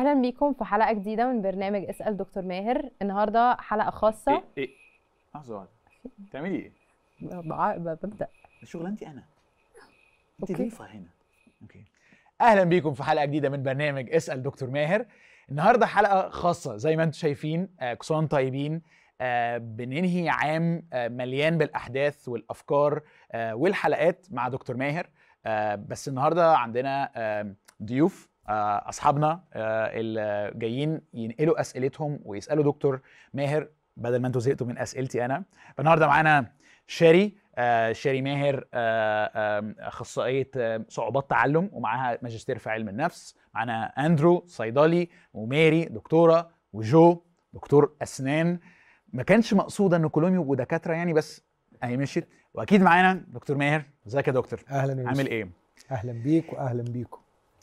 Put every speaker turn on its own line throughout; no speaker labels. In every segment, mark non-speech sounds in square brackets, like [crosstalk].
أهلا بيكم في حلقة جديدة من برنامج اسأل دكتور ماهر. النهارده حلقة خاصة.
إيه إيه. لحظة واحدة. بتعملي
إيه؟ ببدأ.
شغلانتي أنا. انت. ضيفة هنا. أوكي. أهلا بيكم في حلقة جديدة من برنامج اسأل دكتور ماهر. النهارده حلقة خاصة. زي ما أنتم شايفين آه، وأنتم طيبين آه، بننهي عام آه، مليان بالأحداث والأفكار آه، والحلقات مع دكتور ماهر. بس النهارده عندنا ضيوف. أصحابنا آه، اللي جايين ينقلوا أسئلتهم ويسألوا دكتور ماهر بدل ما أنتوا زهقتوا من أسئلتي أنا. فالنهاردة معانا شيري آه، شيري ماهر آه، أخصائية آه، صعوبات تعلم ومعاها ماجستير في علم النفس. معانا أندرو صيدلي وماري دكتورة وجو دكتور أسنان. ما كانش مقصود إن كلهم يبقوا دكاترة يعني بس أهي مشيت. وأكيد معانا دكتور ماهر. إزيك يا دكتور؟
أهلا
عامل. إيه؟
أهلا بيك واهلا بيكم.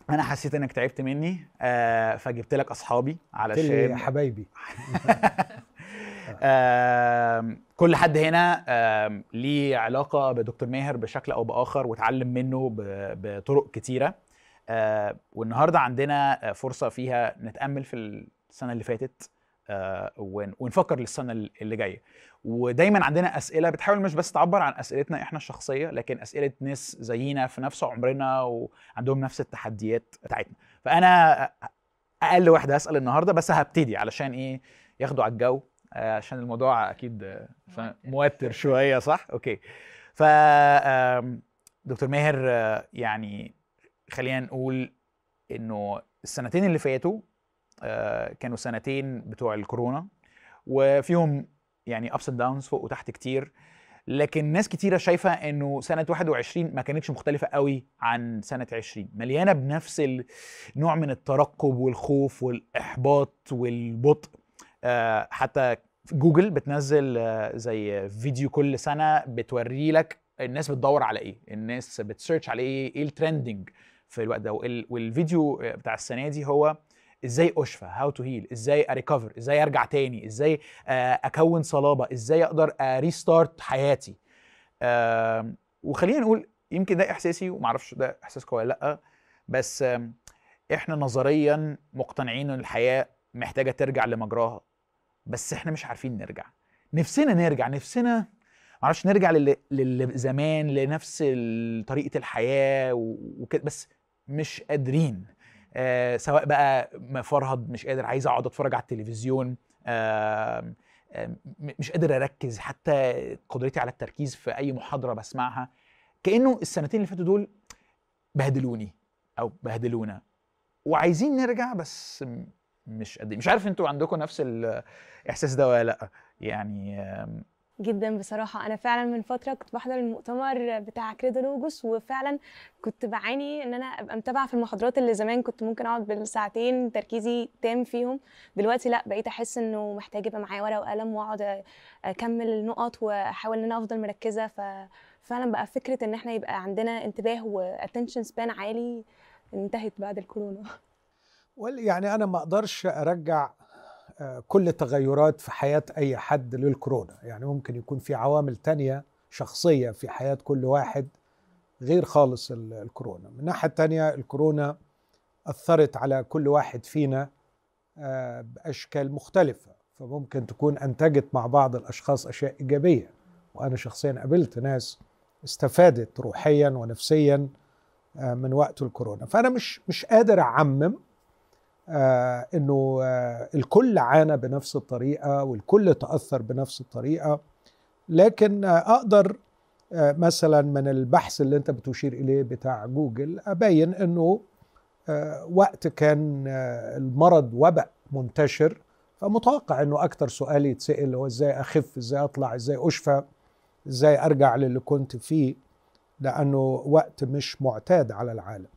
أنا حسيت إنك تعبت مني آه فجبت لك
أصحابي
علشان
حبايبي. [laughs]
آم، كل حد هنا آم، ليه علاقة بدكتور ماهر بشكل أو بآخر واتعلم منه بطرق كتيرة. آه، والنهاردة عندنا آه، فرصة فيها نتأمل في السنة اللي فاتت. آه، ونفكر للسنة اللي جاية. ودايما عندنا أسئلة بتحاول مش بس تعبر عن أسئلتنا إحنا الشخصية لكن أسئلة ناس زينا في نفس عمرنا وعندهم نفس التحديات بتاعتنا. فأنا أقل واحد هسأل النهاردة بس هبتدي علشان إيه؟ ياخدوا على الجو آه، عشان الموضوع أكيد آه، موتر. شوية صح؟ أوكي. ف دكتور ماهر آه، يعني خلينا نقول إنه السنتين اللي فاتوا آه، كانوا سنتين بتوع الكورونا وفيهم يعني ups and downs فوق وتحت كتير. لكن ناس كتيرة شايفة إنه سنة 21 ما كانتش مختلفة قوي عن سنة 20 مليانة بنفس النوع من الترقب والخوف والإحباط والبطء. آه، حتى جوجل بتنزل آه، زي فيديو كل سنة بتوري لك الناس بتدور على إيه الناس بت search على إيه إيه ال trending في الوقت ده. وال- والفيديو آه، بتاع السنة دي هو إزاي أشفى؟ how to heal إزاي ا recover إزاي أرجع تاني؟ إزاي آه، أكون صلابة؟ إزاي أقدر restart حياتي؟ آم، وخلينا نقول يمكن ده إحساسي ومعرفش ده احساسك ولا لأ بس إحنا نظريا مقتنعين إن الحياة محتاجة ترجع لمجراها بس إحنا مش عارفين نرجع. نفسنا نرجع نفسنا معرفش نرجع للي للي زمان لنفس طريقة الحياة وكده بس مش قادرين. آه سواء بقى مفرهد مش قادر عايز اقعد اتفرج على التلفزيون آه آه مش قادر اركز حتى قدرتي على التركيز في اي محاضرة بسمعها. كأنه السنتين اللي فاتوا دول بهدلوني أو بهدلونا. وعايزين نرجع بس مش قادرين. مش عارف أنتوا عندكم نفس الاحساس ده ولا لأ؟ يعني
جدا بصراحة. أنا فعلا من فترة كنت بحضر المؤتمر بتاع كريدولوجوس وفعلا كنت بعاني إن أنا أبقى متابعة في المحاضرات اللي زمان كنت ممكن أقعد بالساعتين تركيزي تام فيهم. دلوقتي لأ بقيت أحس إنه محتاج يبقى معايا ورقة وقلم وأقعد أكمل النقط وأحاول إن أنا أفضل مركزة. ففعلا بقى فكرة إن إحنا يبقى عندنا انتباه واتنشن سبان عالي انتهت بعد الكورونا.
يعني أنا ما أقدرش أرجع آه، كل التغيرات في حياة أي حد للكورونا. يعني ممكن يكون في عوامل تانية شخصية في حياة كل واحد غير خالص ال- الكورونا. من الناحيه التانية الكورونا أثرت على كل واحد فينا آه، بأشكال مختلفة. فممكن تكون أنتجت مع بعض الأشخاص أشياء إيجابية. وأنا شخصيا قابلت ناس استفادت روحيا ونفسيا آه، من وقت الكورونا. فأنا مش مش قادر أعمم آه إنه آه الكل عانى بنفس الطريقة والكل تأثر بنفس الطريقة. لكن آه أقدر مثلا من البحث اللي أنت بتشير إليه بتاع جوجل أبين إنه وقت كان المرض وباء منتشر فمتوقع إنه أكتر سؤال يتسأل هو إزاي أخف إزاي أطلع إزاي أشفى إزاي أرجع للي كنت فيه لأنه وقت مش معتاد على العالم.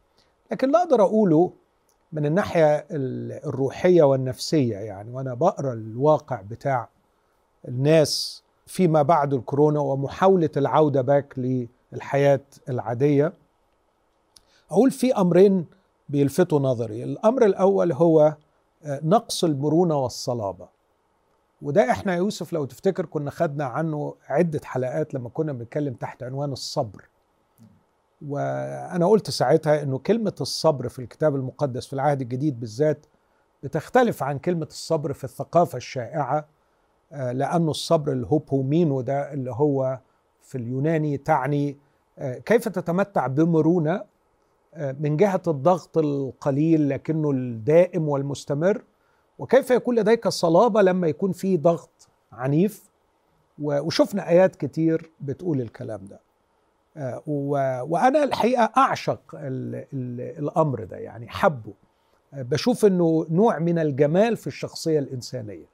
لكن اللي أقدر أقوله من الناحية ال- الروحية والنفسية يعني وأنا بقرأ الواقع بتاع الناس فيما بعد الكورونا ومحاولة العودة باك للحياة العادية. أقول في أمرين بيلفتوا نظري. الأمر الأول هو آه، نقص المرونة والصلابة. وده إحنا يا يوسف لو تفتكر كنا خدنا عنه عدة حلقات لما كنا بنتكلم تحت عنوان الصبر. وأنا قلت ساعتها إنه كلمة الصبر في الكتاب المقدس في العهد الجديد بالذات بتختلف عن كلمة الصبر في الثقافة الشائعة آه، لأنه الصبر الهوبومينو ده اللي هو في اليوناني تعني آه، كيف تتمتع بمرونة آه، من جهة الضغط القليل لكنه الدائم والمستمر وكيف يكون لديك صلابة لما يكون في ضغط عنيف وشفنا آيات كتير بتقول الكلام ده. آه، و- وأنا الحقيقة أعشق ال- ال- الأمر ده يعني حبه. آه، بشوف أنه نوع من الجمال في الشخصية الإنسانية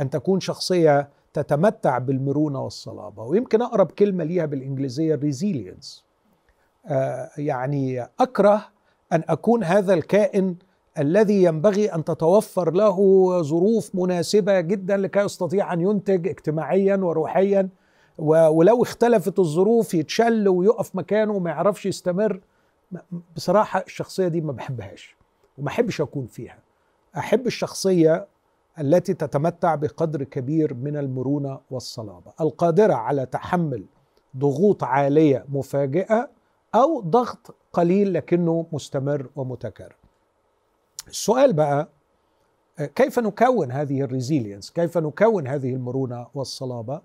أن تكون شخصية تتمتع بالمرونة والصلابة. ويمكن أقرب كلمة ليها بالإنجليزية resilience. آه، يعني أكره أن أكون هذا الكائن الذي ينبغي أن تتوفر له ظروف مناسبة جدا لكي يستطيع أن ينتج اجتماعيا وروحيا. ولو اختلفت الظروف يتشل ويقف مكانه وما يعرفش يستمر بصراحة الشخصية دي ما بحبهاش وما أحبش أكون فيها. أحب الشخصية التي تتمتع بقدر كبير من المرونة والصلابة القادرة على تحمل ضغوط عالية مفاجئة أو ضغط قليل لكنه مستمر ومتكرر. السؤال بقى آه، كيف نكون هذه الريزيلينس؟ كيف نكون هذه المرونة والصلابة؟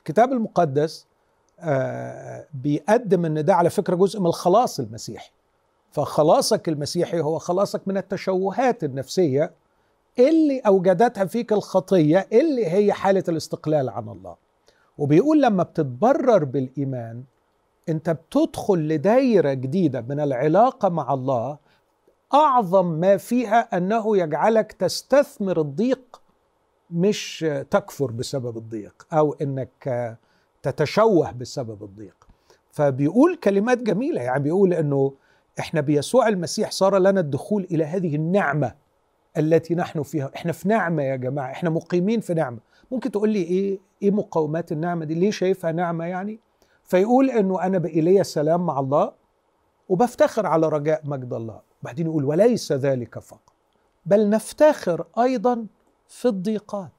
الكتاب المقدس آه، بيقدم ان ده على فكرة جزء من الخلاص المسيحي. فخلاصك المسيحي هو خلاصك من التشوهات النفسية اللي أوجدتها فيك الخطية اللي هي حالة الاستقلال عن الله. وبيقول لما بتتبرر بالإيمان أنت بتدخل لدايرة جديدة من العلاقة مع الله أعظم ما فيها أنه يجعلك تستثمر الضيق مش تكفر بسبب الضيق أو أنك تتشوه بسبب الضيق. فبيقول كلمات جميلة يعني بيقول أنه إحنا بيسوع المسيح صار لنا الدخول إلى هذه النعمة التي نحن فيها. إحنا في نعمة يا جماعة إحنا مقيمين في نعمة. ممكن تقول لي إيه إيه مقومات النعمة دي؟ ليه شايفها نعمة يعني؟ فيقول إنه أنا بقي سلام مع الله وبفتخر على رجاء مجد الله. بعدين يقول وليس ذلك فقط بل نفتخر أيضا في الضيقات.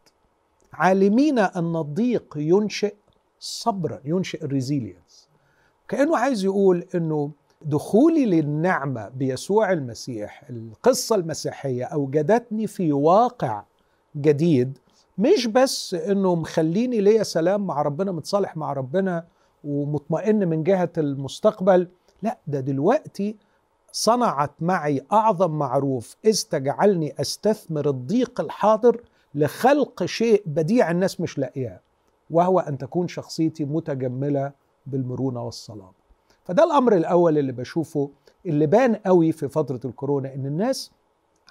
عالمين أن الضيق ينشئ صبرا ينشئ الريزيلينس. كأنه عايز يقول إنه دخولي للنعمة بيسوع المسيح القصة المسيحية أوجدتني في واقع جديد مش بس إنه مخليني ليا سلام مع ربنا متصالح مع ربنا ومطمئن من جهة المستقبل لا ده دلوقتي صنعت معي أعظم معروف إذ تجعلني أستثمر الضيق الحاضر لخلق شيء بديع الناس مش لاقياه وهو أن تكون شخصيتي متجملة بالمرونة والصلابة. فده الأمر الأول اللي بشوفه اللي بان قوي في فترة الكورونا إن الناس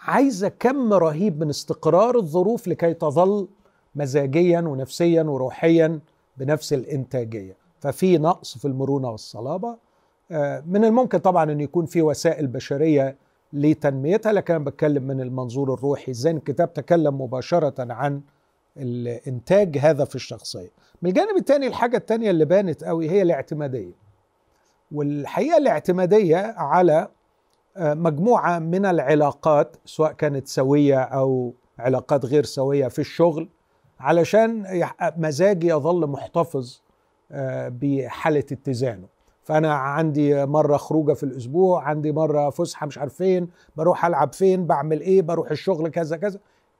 عايزة كم رهيب من استقرار الظروف لكي تظل مزاجيا ونفسيا وروحيا بنفس الإنتاجية. ففي نقص في المرونة والصلابة من الممكن طبعا إن يكون في وسائل بشرية لتنميتها لكن أنا بتكلم من المنظور الروحي. إزاي الكتاب تكلم مباشرة عن الإنتاج هذا في الشخصية؟ من الجانب الثاني الحاجة الثانية اللي بانت قوي هي الاعتمادية. والحقيقة الاعتمادية على مجموعة من العلاقات سواء كانت سوية أو علاقات غير سوية في الشغل علشان مزاجي يظل محتفظ بحالة اتزانه. فأنا عندي مرة خروجة في الأسبوع عندي مرة فسحة مش عارف فين بروح ألعب فين بعمل إيه بروح الشغل كذا كذا.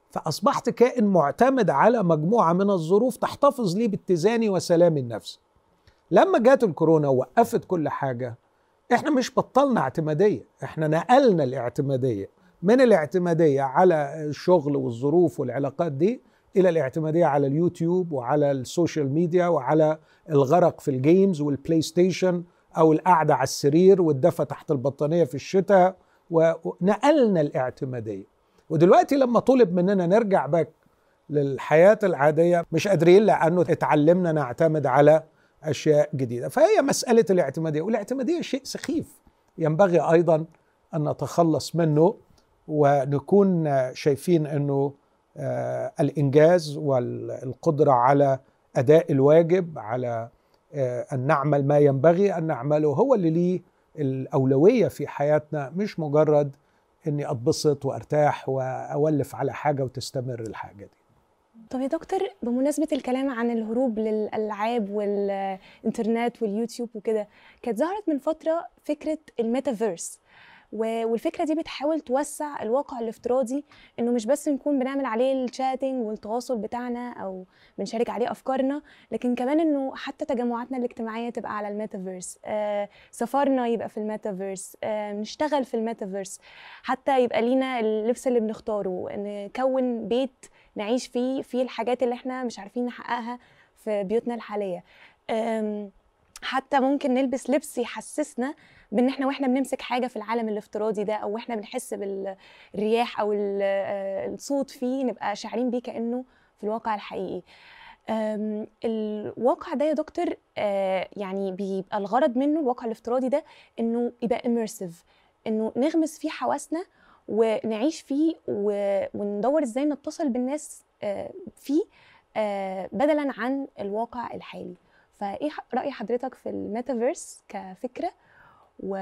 فأصبحت كائن معتمد على مجموعة من الظروف تحتفظ لي باتزاني وسلامي النفسي. لما جات الكورونا ووقفت كل حاجة إحنا مش بطلنا اعتمادية إحنا نقلنا الاعتمادية. من الاعتمادية على الشغل والظروف والعلاقات دي إلى الاعتمادية على اليوتيوب وعلى ال social media وعلى الغرق في ال games والبلاي ستيشن أو القعدة على السرير والدفى تحت البطانية في الشتاء ونقلنا الاعتمادية. ودلوقتي لما طلب مننا نرجع back للحياة العادية مش قادرين لأنه اتعلمنا نعتمد على أشياء جديدة. فهي مسألة الاعتمادية والاعتمادية شيء سخيف. ينبغي أيضا أن نتخلص منه ونكون شايفين أنه الإنجاز والقدرة على أداء الواجب على آه أن نعمل ما ينبغي أن نعمله. هو اللي ليه الأولوية في حياتنا مش مجرد إني أتبسط وأرتاح وأولف على حاجة وتستمر الحاجة دي.
طب يا دكتور بمناسبة الكلام عن الهروب للألعاب والإنترنت واليوتيوب وكده كانت ظهرت من فترة فكرة الميتافيرس. والفكرة دي بتحاول توسع الواقع الافتراضي إنه مش بس نكون بنعمل عليه ال chatting والتواصل بتاعنا أو بنشارك عليه أفكارنا لكن كمان إنه حتى تجمعاتنا الاجتماعية تبقى على الميتافيرس. آه، سفرنا يبقى في الميتافيرس. آه، نشتغل في الميتافيرس. حتى يبقى لينا اللبس اللي بنختاره نكون بيت نعيش فيه فيه الحاجات اللي إحنا مش عارفين نحققها في بيوتنا الحالية. حتى ممكن نلبس لبس يحسسنا بإن إحنا وإحنا بنمسك حاجة في العالم الافتراضي ده أو وإحنا بنحس بالرياح أو آه، الصوت فيه نبقى شاعرين بيه كأنه في الواقع الحقيقي. الواقع ده يا دكتور آه، يعني بيبقى الغرض منه الواقع الافتراضي ده إنه يبقى immersive إنه نغمس فيه حواسنا ونعيش فيه وندور إزاي نتصل بالناس آه، فيه بدلا عن الواقع الحالي. فإيه رأي حضرتك في الميتافيرس كفكرة؟ و...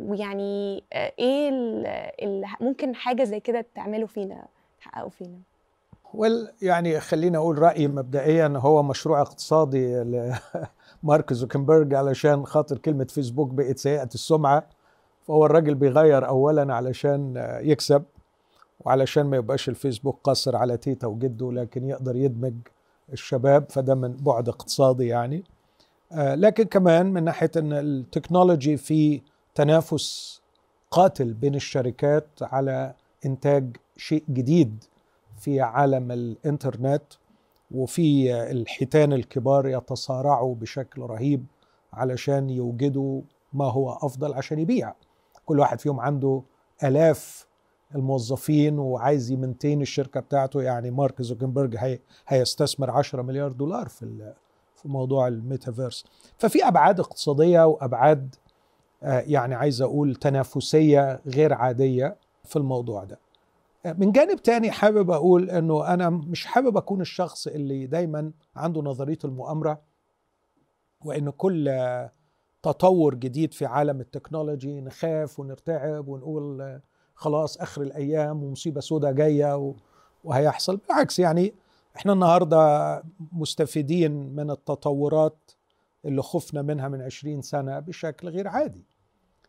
ويعني آه، إيه ال... ال... ممكن حاجة زي كده تعمله فينا تحققوا فينا؟
وال يعني خليني أقول رأيي مبدئيا هو مشروع اقتصادي لمارك [laughs] زوكنبرج علشان خاطر كلمة فيسبوك بقت سيئة السمعة. فهو الراجل بيغير اولا علشان يكسب وعلشان ما يبقاش الفيسبوك قاصر على تيتا وجده لكن يقدر يدمج الشباب فده من بعد اقتصادي يعني. آه، لكن كمان من ناحية إن التكنولوجي في تنافس قاتل بين الشركات على إنتاج شيء جديد في عالم الإنترنت وفي الحيتان الكبار يتصارعوا بشكل رهيب علشان يوجدوا ما هو أفضل عشان يبيع. كل واحد فيهم عنده آلاف الموظفين وعايز ي maintain الشركة بتاعته يعني مارك زوكنبرج هي هيستثمر 10 مليار دولار في في موضوع الميتافيرس. ففي أبعاد اقتصادية وأبعاد آه، يعني عايز أقول تنافسية غير عادية في الموضوع ده. من جانب تاني حابب أقول إنه أنا مش حابب أكون الشخص اللي دايما عنده نظرية المؤامرة وإن كل آه، تطور جديد في عالم التكنولوجي نخاف ونرتعب ونقول آه، خلاص آخر الأيام ومصيبة سوداء جاية وهيحصل. بالعكس يعني إحنا النهارده مستفيدين من التطورات اللي خفنا منها من 20 سنة بشكل غير عادي.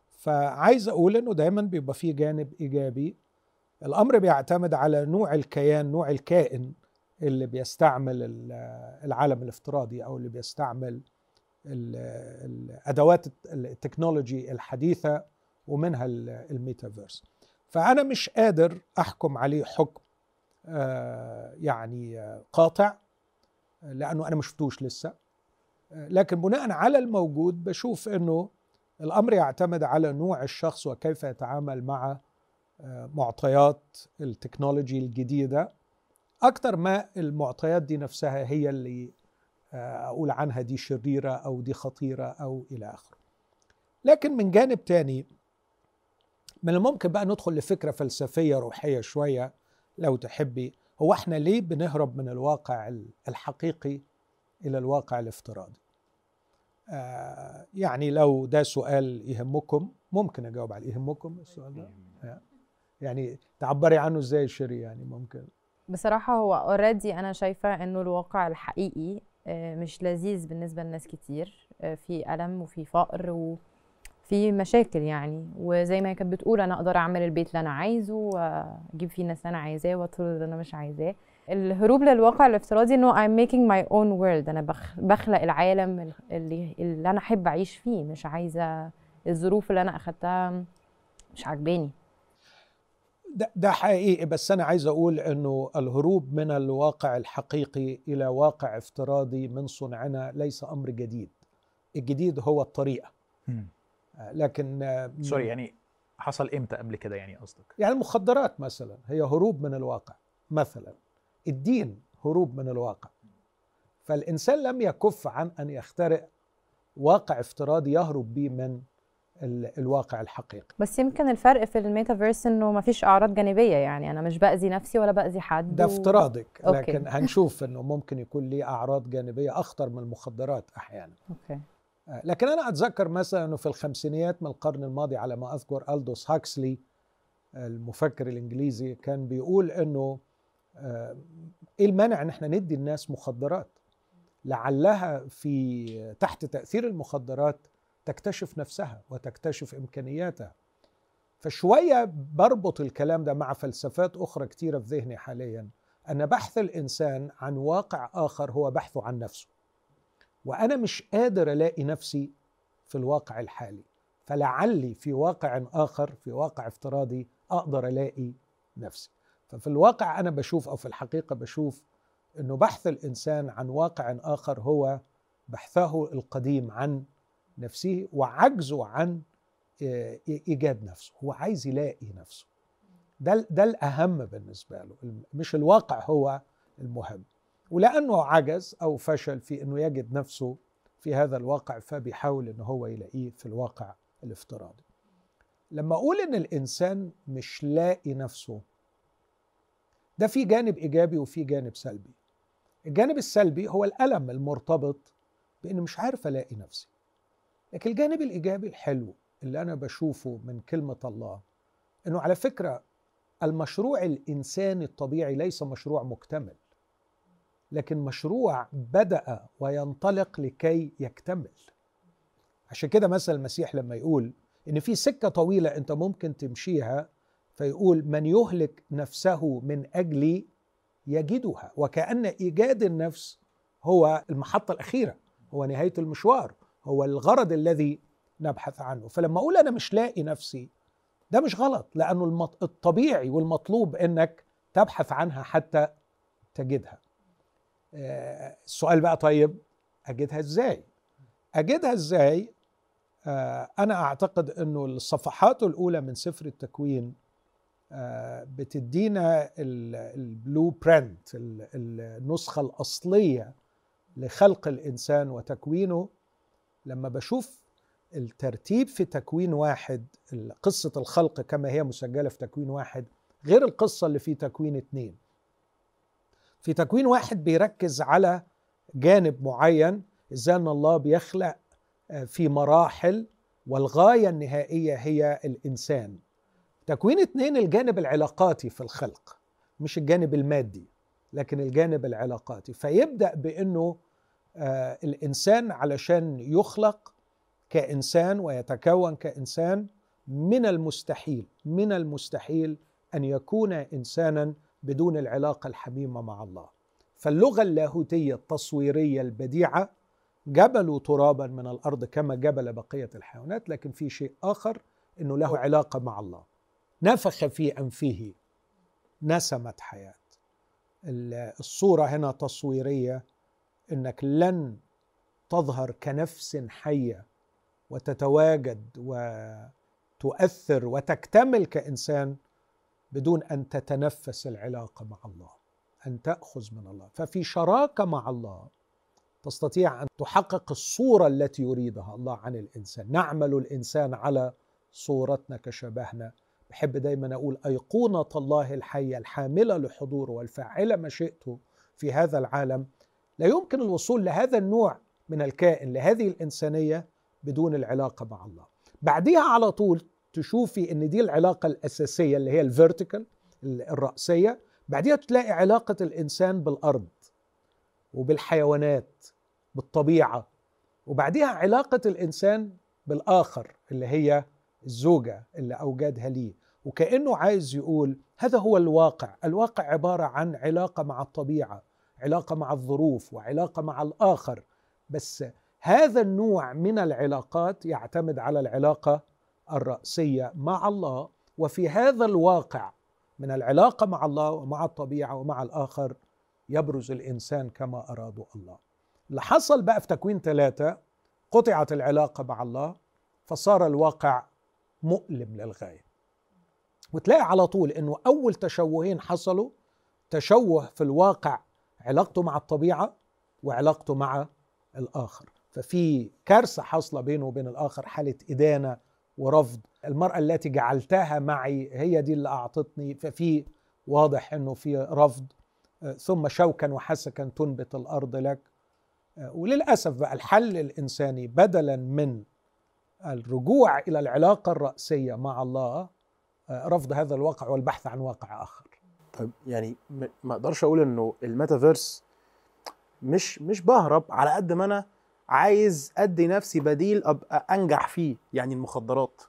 فعايز أقول إنه دايما بيبقى فيه جانب إيجابي. الأمر بيعتمد على نوع الكيان نوع الكائن اللي بيستعمل ال- العالم الافتراضي أو اللي بيستعمل ال- الادوات التكنولوجي الحديثة ومنها ال- الميتافيرس. فأنا مش قادر أحكم عليه حكم يعني آه، قاطع لأنه أنا ما شفتوش لسه. آه، لكن بناء على الموجود بشوف إنه الأمر يعتمد على نوع الشخص وكيف يتعامل مع آه، معطيات التكنولوجي الجديدة. أكتر ما المعطيات دي نفسها هي اللي آه، أقول عنها دي شريرة أو دي خطيرة أو إلى آخره. لكن من جانب تاني من الممكن بقى ندخل لفكرة فلسفية روحية شوية. لو تحبي هو إحنا ليه بنهرب من الواقع ال- الحقيقي إلى الواقع الافتراضي؟ آه يعني لو ده سؤال يهمكم ممكن أجاوب عليه. يهمكم السؤال ده؟ آه. يعني تعبري عنه إزاي شيري؟ يعني ممكن.
بصراحة هو already أنا شايفة إنه الواقع الحقيقي آه، مش لذيذ بالنسبة لناس كتير آه، في ألم وفي فقر وفي مشاكل يعني. وزي ما هي كانت بتقول أنا أقدر أعمل البيت اللي أنا عايزه وأجيب فيه الناس اللي أنا عايزاه وأطرد اللي أنا مش عايزاه. الهروب للواقع الافتراضي إنه I'm making my own world. أنا بخ- بخلق العالم اللي, اللي أنا أحب أعيش فيه. مش عايزة الظروف اللي أنا أخدتها مش عاجباني.
ده, ده حقيقي. بس أنا عايز أقول إنه الهروب من الواقع الحقيقي إلى واقع افتراضي من صنعنا ليس أمر جديد. الجديد هو الطريقة. لكن آه،
سوري يعني حصل إمتى قبل كده يعني قصدك؟
يعني المخدرات مثلا هي هروب من الواقع مثلا. الدين هروب من الواقع. فالإنسان لم يكف عن أن يخترع واقع افتراضي يهرب به من ال- الواقع الحقيقي.
بس يمكن الفرق في الميتافيرس إنه مفيش أعراض جانبية يعني أنا مش بأذي نفسي ولا بأذي حد
ده
و-
افتراضك
أوكي.
لكن هنشوف إنه ممكن يكون ليه أعراض جانبية أخطر من المخدرات
أحيانا.
okay. لكن أنا أتذكر مثلا إنه في الخمسينيات من القرن الماضي على ما أذكر ألدوس هاكسلي المفكر الإنجليزي كان بيقول إنه آه، إيه المانع إن إحنا ندي الناس مخدرات؟ لعلها في تحت تأثير المخدرات تكتشف نفسها وتكتشف إمكانياتها. فشوية بربط الكلام ده مع فلسفات أخرى كتيرة في ذهني حاليا. أن بحث الإنسان عن واقع آخر هو بحثه عن نفسه. وأنا مش قادر ألاقي نفسي في الواقع الحالي. فلعلي في واقع آخر في واقع افتراضي أقدر ألاقي نفسي. ففي الواقع أنا بشوف أو في الحقيقة بشوف إنه بحث الإنسان عن واقع آخر هو بحثه القديم عن نفسه وعجزه عن إيجاد نفسه. هو عايز يلاقي نفسه. ده ده الأهم بالنسبة له. مش الواقع هو المهم. ولأنه عجز أو فشل في إنه يجد نفسه في هذا الواقع فبيحاول ان هو يلاقيه في الواقع الافتراضي. لما أقول إن الإنسان مش لاقي نفسه ده في جانب إيجابي وفي جانب سلبي. الجانب السلبي هو الألم المرتبط بان مش عارف ألاقي نفسي. لكن الجانب الإيجابي الحلو اللي أنا بشوفه من كلمة الله إنه على فكرة المشروع الإنساني الطبيعي ليس مشروع مكتمل. لكن مشروع بدأ وينطلق لكي يكتمل. عشان كده مثلا المسيح لما يقول إن في سكة طويلة أنت ممكن تمشيها فيقول من يهلك نفسه من أجلي يجدها وكأن إيجاد النفس هو المحطة الأخيرة هو نهاية المشوار هو الغرض الذي نبحث عنه. فلما أقول أنا مش لاقي نفسي ده مش غلط لأنه الطبيعي والمطلوب إنك تبحث عنها حتى تجدها. السؤال بقى طيب أجدها إزاي؟ أجدها إزاي؟ آه، أنا أعتقد إنه الصفحات الأولى من سفر التكوين آه، بتدينا البلو برنت النسخة الأصلية لخلق الإنسان وتكوينه. لما بشوف الترتيب في تكوين واحد قصة الخلق كما هي مسجلة في تكوين واحد غير القصة اللي في تكوين اتنين. في تكوين واحد بيركز على جانب معين إزاي إن الله بيخلق آه، في مراحل والغاية النهائية هي الإنسان. تكوين اتنين الجانب العلاقاتي في الخلق مش الجانب المادي لكن الجانب العلاقاتي. فيبدأ بأنه آه الإنسان علشان يخلق كإنسان ويتكون كإنسان من المستحيل من المستحيل أن يكون إنسانا بدون العلاقة الحميمة مع الله. فاللغة اللاهوتية التصويرية البديعة جبلوا ترابا من الأرض كما جبل بقية الحيوانات لكن في شيء آخر أنه له علاقة مع الله. نفخ في أنفه نسمت حياة. الصورة هنا تصويرية إنك لن تظهر كنفس حية وتتواجد وتؤثر وتكتمل كإنسان بدون أن تتنفس العلاقة مع الله أن تأخذ من الله. ففي شراكة مع الله تستطيع أن تحقق الصورة التي يريدها الله عن الإنسان. نعمل الإنسان على صورتنا كشبهنا. بحب دايما أقول أيقونة الله الحية الحاملة لحضوره والفاعلة مشيئته في هذا العالم. لا يمكن الوصول لهذا النوع من الكائن لهذه الإنسانية بدون العلاقة مع الله. بعديها على طول تشوفي إن دي العلاقة الأساسية اللي هي الفيرتيكال الرأسية. بعديها تلاقي علاقة الإنسان بالأرض وبالحيوانات بالطبيعة. وبعديها علاقة الإنسان بالآخر اللي هي الزوجة اللي أوجدها ليه. وكأنه عايز يقول هذا هو الواقع. الواقع عبارة عن علاقة مع الطبيعة علاقة مع الظروف وعلاقة مع الآخر. بس هذا النوع من العلاقات يعتمد على العلاقة الرأسية مع الله وفي هذا الواقع من العلاقة مع الله ومع الطبيعة ومع الآخر يبرز الإنسان كما اراده الله. اللي حصل بقى في تكوين ثلاثة قطعت العلاقة مع الله فصار الواقع مؤلم للغاية. وتلاقي على طول إنه أول تشوهين حصلوا تشوه في الواقع علاقته مع الطبيعة وعلاقته مع الآخر ففي كارثة حاصلة بينه وبين الآخر حالة إدانة ورفض. المرأة التي جعلتها معي هي دي اللي أعطتني ففي واضح إنه في رفض. ثم شوكا وحسكا تنبت الأرض لك. وللأسف بقى الحل الإنساني بدلا من الرجوع إلى العلاقة الرأسية مع الله رفض هذا الواقع والبحث عن واقع آخر.
طيب يعني ما أقدرش أقول إنه الميتافيرس مش مش بهرب على قد ما أنا عايز أدي نفسي بديل ابقى أنجح فيه يعني المخدرات.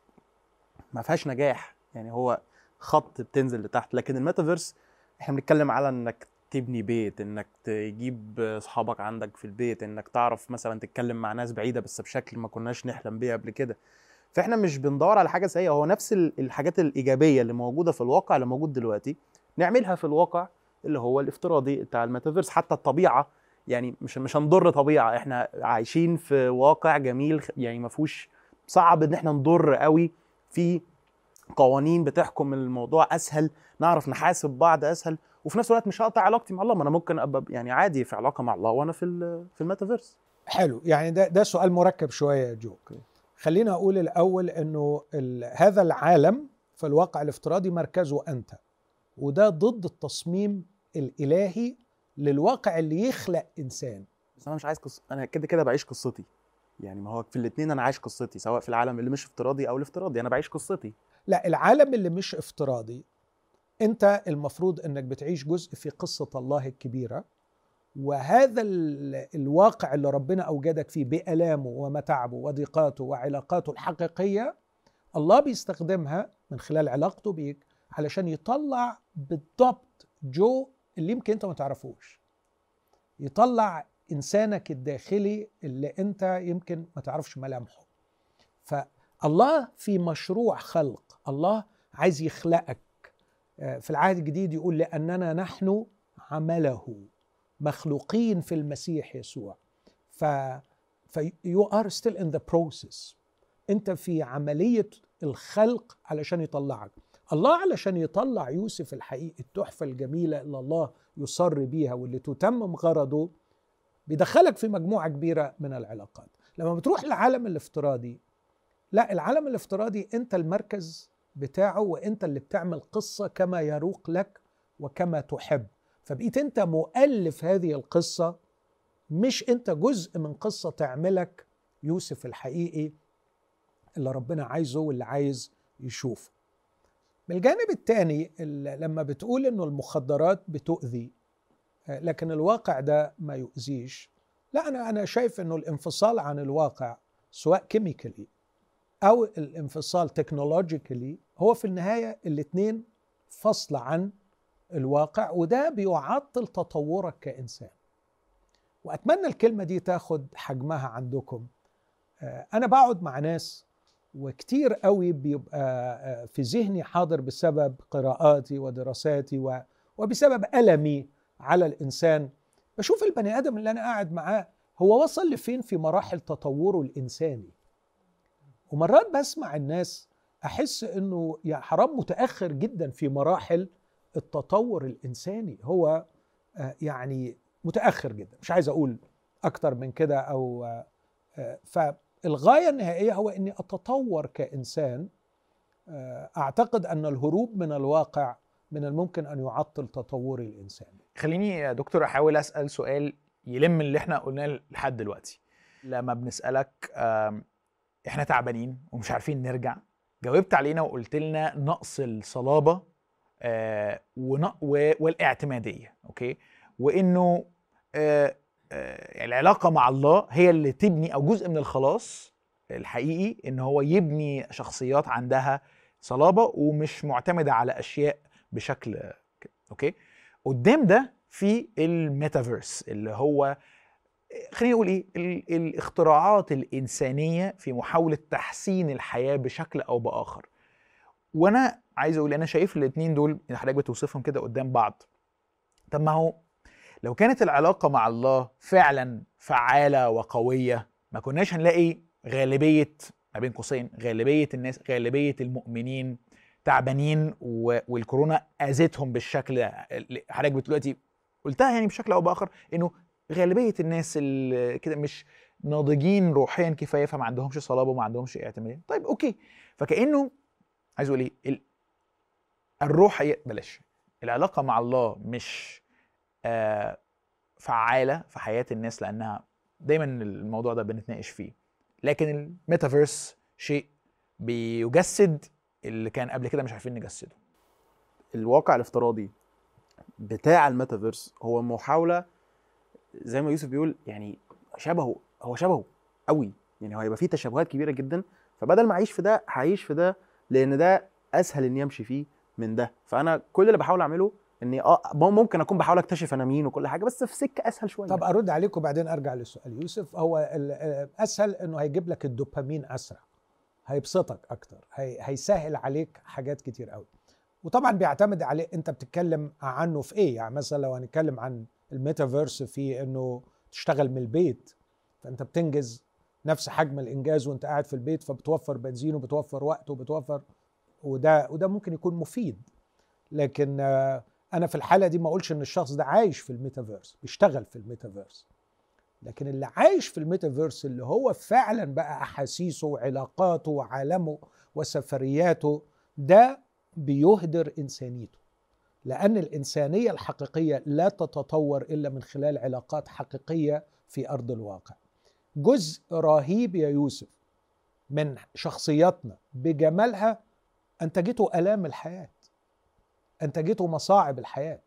ما فيهاش نجاح. يعني هو خط بتنزل لتحت. لكن الميتافيرس إحنا بنتكلم على إنك تبني بيت إنك تجيب أصحابك عندك في البيت إنك تعرف مثلا تتكلم مع ناس بعيدة بس بشكل ما كناش نحلم بيه قبل كده. فإحنا مش بندور على حاجة سيئة. هو نفس ال- الحاجات الإيجابية اللي موجودة في الواقع اللي موجود دلوقتي نعملها في الواقع اللي هو الافتراضي بتاع الميتافيرس. حتى الطبيعة يعني مش مش هنضر طبيعة. إحنا عايشين في واقع جميل يعني ما فيهوش صعب إن إحنا نضر قوي. في قوانين بتحكم الموضوع أسهل نعرف نحاسب بعض أسهل وفي نفس الوقت مش هقطع علاقتي مع الله. ما أنا ممكن أبقى يعني عادي في علاقة مع الله وأنا في في الميتافيرس.
حلو. يعني ده ده سؤال مركب شوية يا جو. خلينا أقول الأول إنه هذا العالم في الواقع الافتراضي مركزه أنت وده ضد التصميم الإلهي للواقع اللي يخلق إنسان.
بس أنا مش عايز قص... أنا كده كده بعيش قصتي. يعني ما هو في الاثنين أنا عايش قصتي سواء في العالم اللي مش افتراضي أو الافتراضي أنا بعيش قصتي.
لا العالم اللي مش افتراضي أنت المفروض إنك بتعيش جزء في قصة الله الكبيرة وهذا ال- الواقع اللي ربنا أوجدك فيه بآلامه ومتاعبه وضيقاته وعلاقاته الحقيقية الله بيستخدمها من خلال علاقته بيك علشان يطلع بالضبط جو اللي يمكن انت ما تعرفوش. يطلع إنسانك الداخلي اللي انت يمكن ما تعرفش ملامحه. فالله في مشروع خلق. الله عايز يخلقك. آه، في العهد الجديد يقول لأننا نحن عمله. مخلوقين في المسيح يسوع. ف ف you are still in the process. انت في عملية الخلق علشان يطلعك. الله علشان يطلع يوسف الحقيقي التحفة الجميلة اللي الله يصر بيها واللي تتمم غرضه بيدخلك في مجموعة كبيرة من العلاقات. لما بتروح للعالم الافتراضي لا العالم الافتراضي أنت المركز بتاعه وأنت اللي بتعمل قصة كما يروق لك وكما تحب. فبقيت أنت مؤلف هذه القصة مش أنت جزء من قصة تعملك يوسف الحقيقي اللي ربنا عايزه واللي عايز يشوفه. من الجانب الثاني لما بتقول إنه المخدرات بتؤذي آه، لكن الواقع ده ما يؤذيش. لا أنا أنا شايف إنه الانفصال عن الواقع سواء chemically أو الانفصال technologically هو في النهاية الاثنين فصل عن الواقع وده بيعطل تطورك كإنسان. وأتمنى الكلمة دي تاخد حجمها عندكم. آه، أنا بقعد مع ناس وكتير قوي بيبقى آه، في ذهني حاضر بسبب قراءاتي ودراساتي وبسبب ألمي على الإنسان. بشوف البني آدم اللي أنا قاعد معاه هو وصل لفين في مراحل تطوره الإنساني؟ ومرات بسمع الناس أحس إنه يا حرام متأخر جدا في مراحل التطور الإنساني. هو آه، يعني متأخر جدا مش عايز أقول أكتر من كده أو آه، فالغاية النهائية هو إني أتطور كإنسان آه، أعتقد أن الهروب من الواقع من الممكن أن يعطل تطوري الإنساني
خليني يا دكتور أحاول أسأل سؤال يلم اللي إحنا قلناه لحد دلوقتي. لما بنسألك إحنا تعبانين ومش عارفين نرجع جاوبت علينا وقلت لنا نقص الصلابة آه، والإعتمادية أوكي؟ وإنه آه، العلاقة مع الله هي اللي تبني أو جزء من الخلاص الحقيقي إن هو يبني شخصيات عندها صلابة ومش معتمدة على أشياء بشكل okay؟ قدام ده في الميتافيرس اللي هو خلينا نقول إيه؟ ال- الاختراعات الإنسانية في محاولة تحسين الحياة بشكل أو بآخر. وأنا عايز أقول أنا شايف الاثنين دول اللي حضرتك بتوصفهم كده قدام بعض. طب ما هو لو كانت العلاقة مع الله فعلا فعالة وقوية ما كناش هنلاقي غالبية ما بين قوسين غالبية الناس غالبية المؤمنين تعبانين والكورونا أذتهم بالشكل حضرتك دلوقتي قلتها يعني بشكل أو بآخر إنه غالبية الناس اللي كده مش ناضجين روحيا كفاية فما عندهمش صلابة وما عندهمش اعتماديه طيب أوكي. فكأنه عايز أقول إيه؟ ال- الروح بلاش. العلاقة مع الله مش فعالة في حياة الناس لأنها دايما الموضوع ده بنتناقش فيه. لكن الميتافيرس شيء بيجسد اللي كان قبل كده مش عارفين نجسده.
الواقع الافتراضي بتاع الميتافيرس هو محاولة زي ما يوسف بيقول يعني شبهه هو شبهه قوي. يعني هو هيبقى فيه تشابهات كبيرة جدا. فبدل ما أعيش في ده هعيش في ده لأن ده أسهل إني أمشي فيه من ده. فأنا كل اللي بحاول أعمله إني آه ممكن أكون بحاول أكتشف أنا مين وكل حاجة بس في سكة أسهل شوية.
طب أرد عليك وبعدين أرجع للسؤال. يوسف هو ال- أسهل إنه هيجيب لك الدوبامين أسرع هيبسطك أكتر هي هيسهل عليك حاجات كتير قوي وطبعا بيعتمد عليه أنت بتتكلم عنه في إيه؟ يعني مثلا لو هنتكلم عن الميتافيرس في إنه تشتغل من البيت فأنت بتنجز نفس حجم الإنجاز وأنت قاعد في البيت فبتوفر بنزين وبتوفر وقت وبتوفر وده وده ممكن يكون مفيد. لكن آه، أنا في الحالة دي ما أقولش إن الشخص ده عايش في الميتافيرس بيشتغل في الميتافيرس. لكن اللي عايش في الميتافيرس اللي هو فعلا بقى أحاسيسه وعلاقاته وعالمه وسفرياته ده بيهدر إنسانيته. لأن الإنسانية الحقيقية لا تتطور إلا من خلال علاقات حقيقية في أرض الواقع. جزء رهيب يا يوسف من شخصياتنا بجمالها انتجته الام الحياة. انتجته مصاعب الحياة.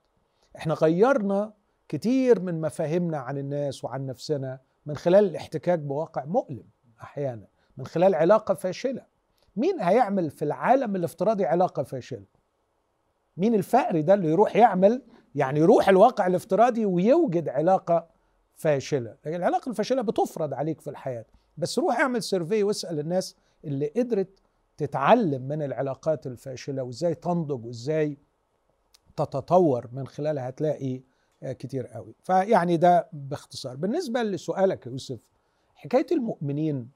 إحنا غيرنا كتير من مفاهيمنا عن الناس وعن نفسنا من خلال الاحتكاك بواقع مؤلم أحيانا من خلال علاقة فاشلة. مين هيعمل في العالم الافتراضي علاقة فاشلة؟ مين الفقري ده اللي يروح يعمل يعني يروح الواقع الافتراضي ويوجد علاقة فاشلة؟ لكن العلاقة الفاشلة بتفرض عليك في الحياة. بس روح اعمل سيرفي واسأل الناس اللي قدرت تتعلم من العلاقات الفاشلة وإزاي تنضج وإزاي تتطور من خلالها هتلاقي آه، كتير قوي. فيعني ده باختصار. بالنسبة لسؤالك يا يوسف حكاية المؤمنين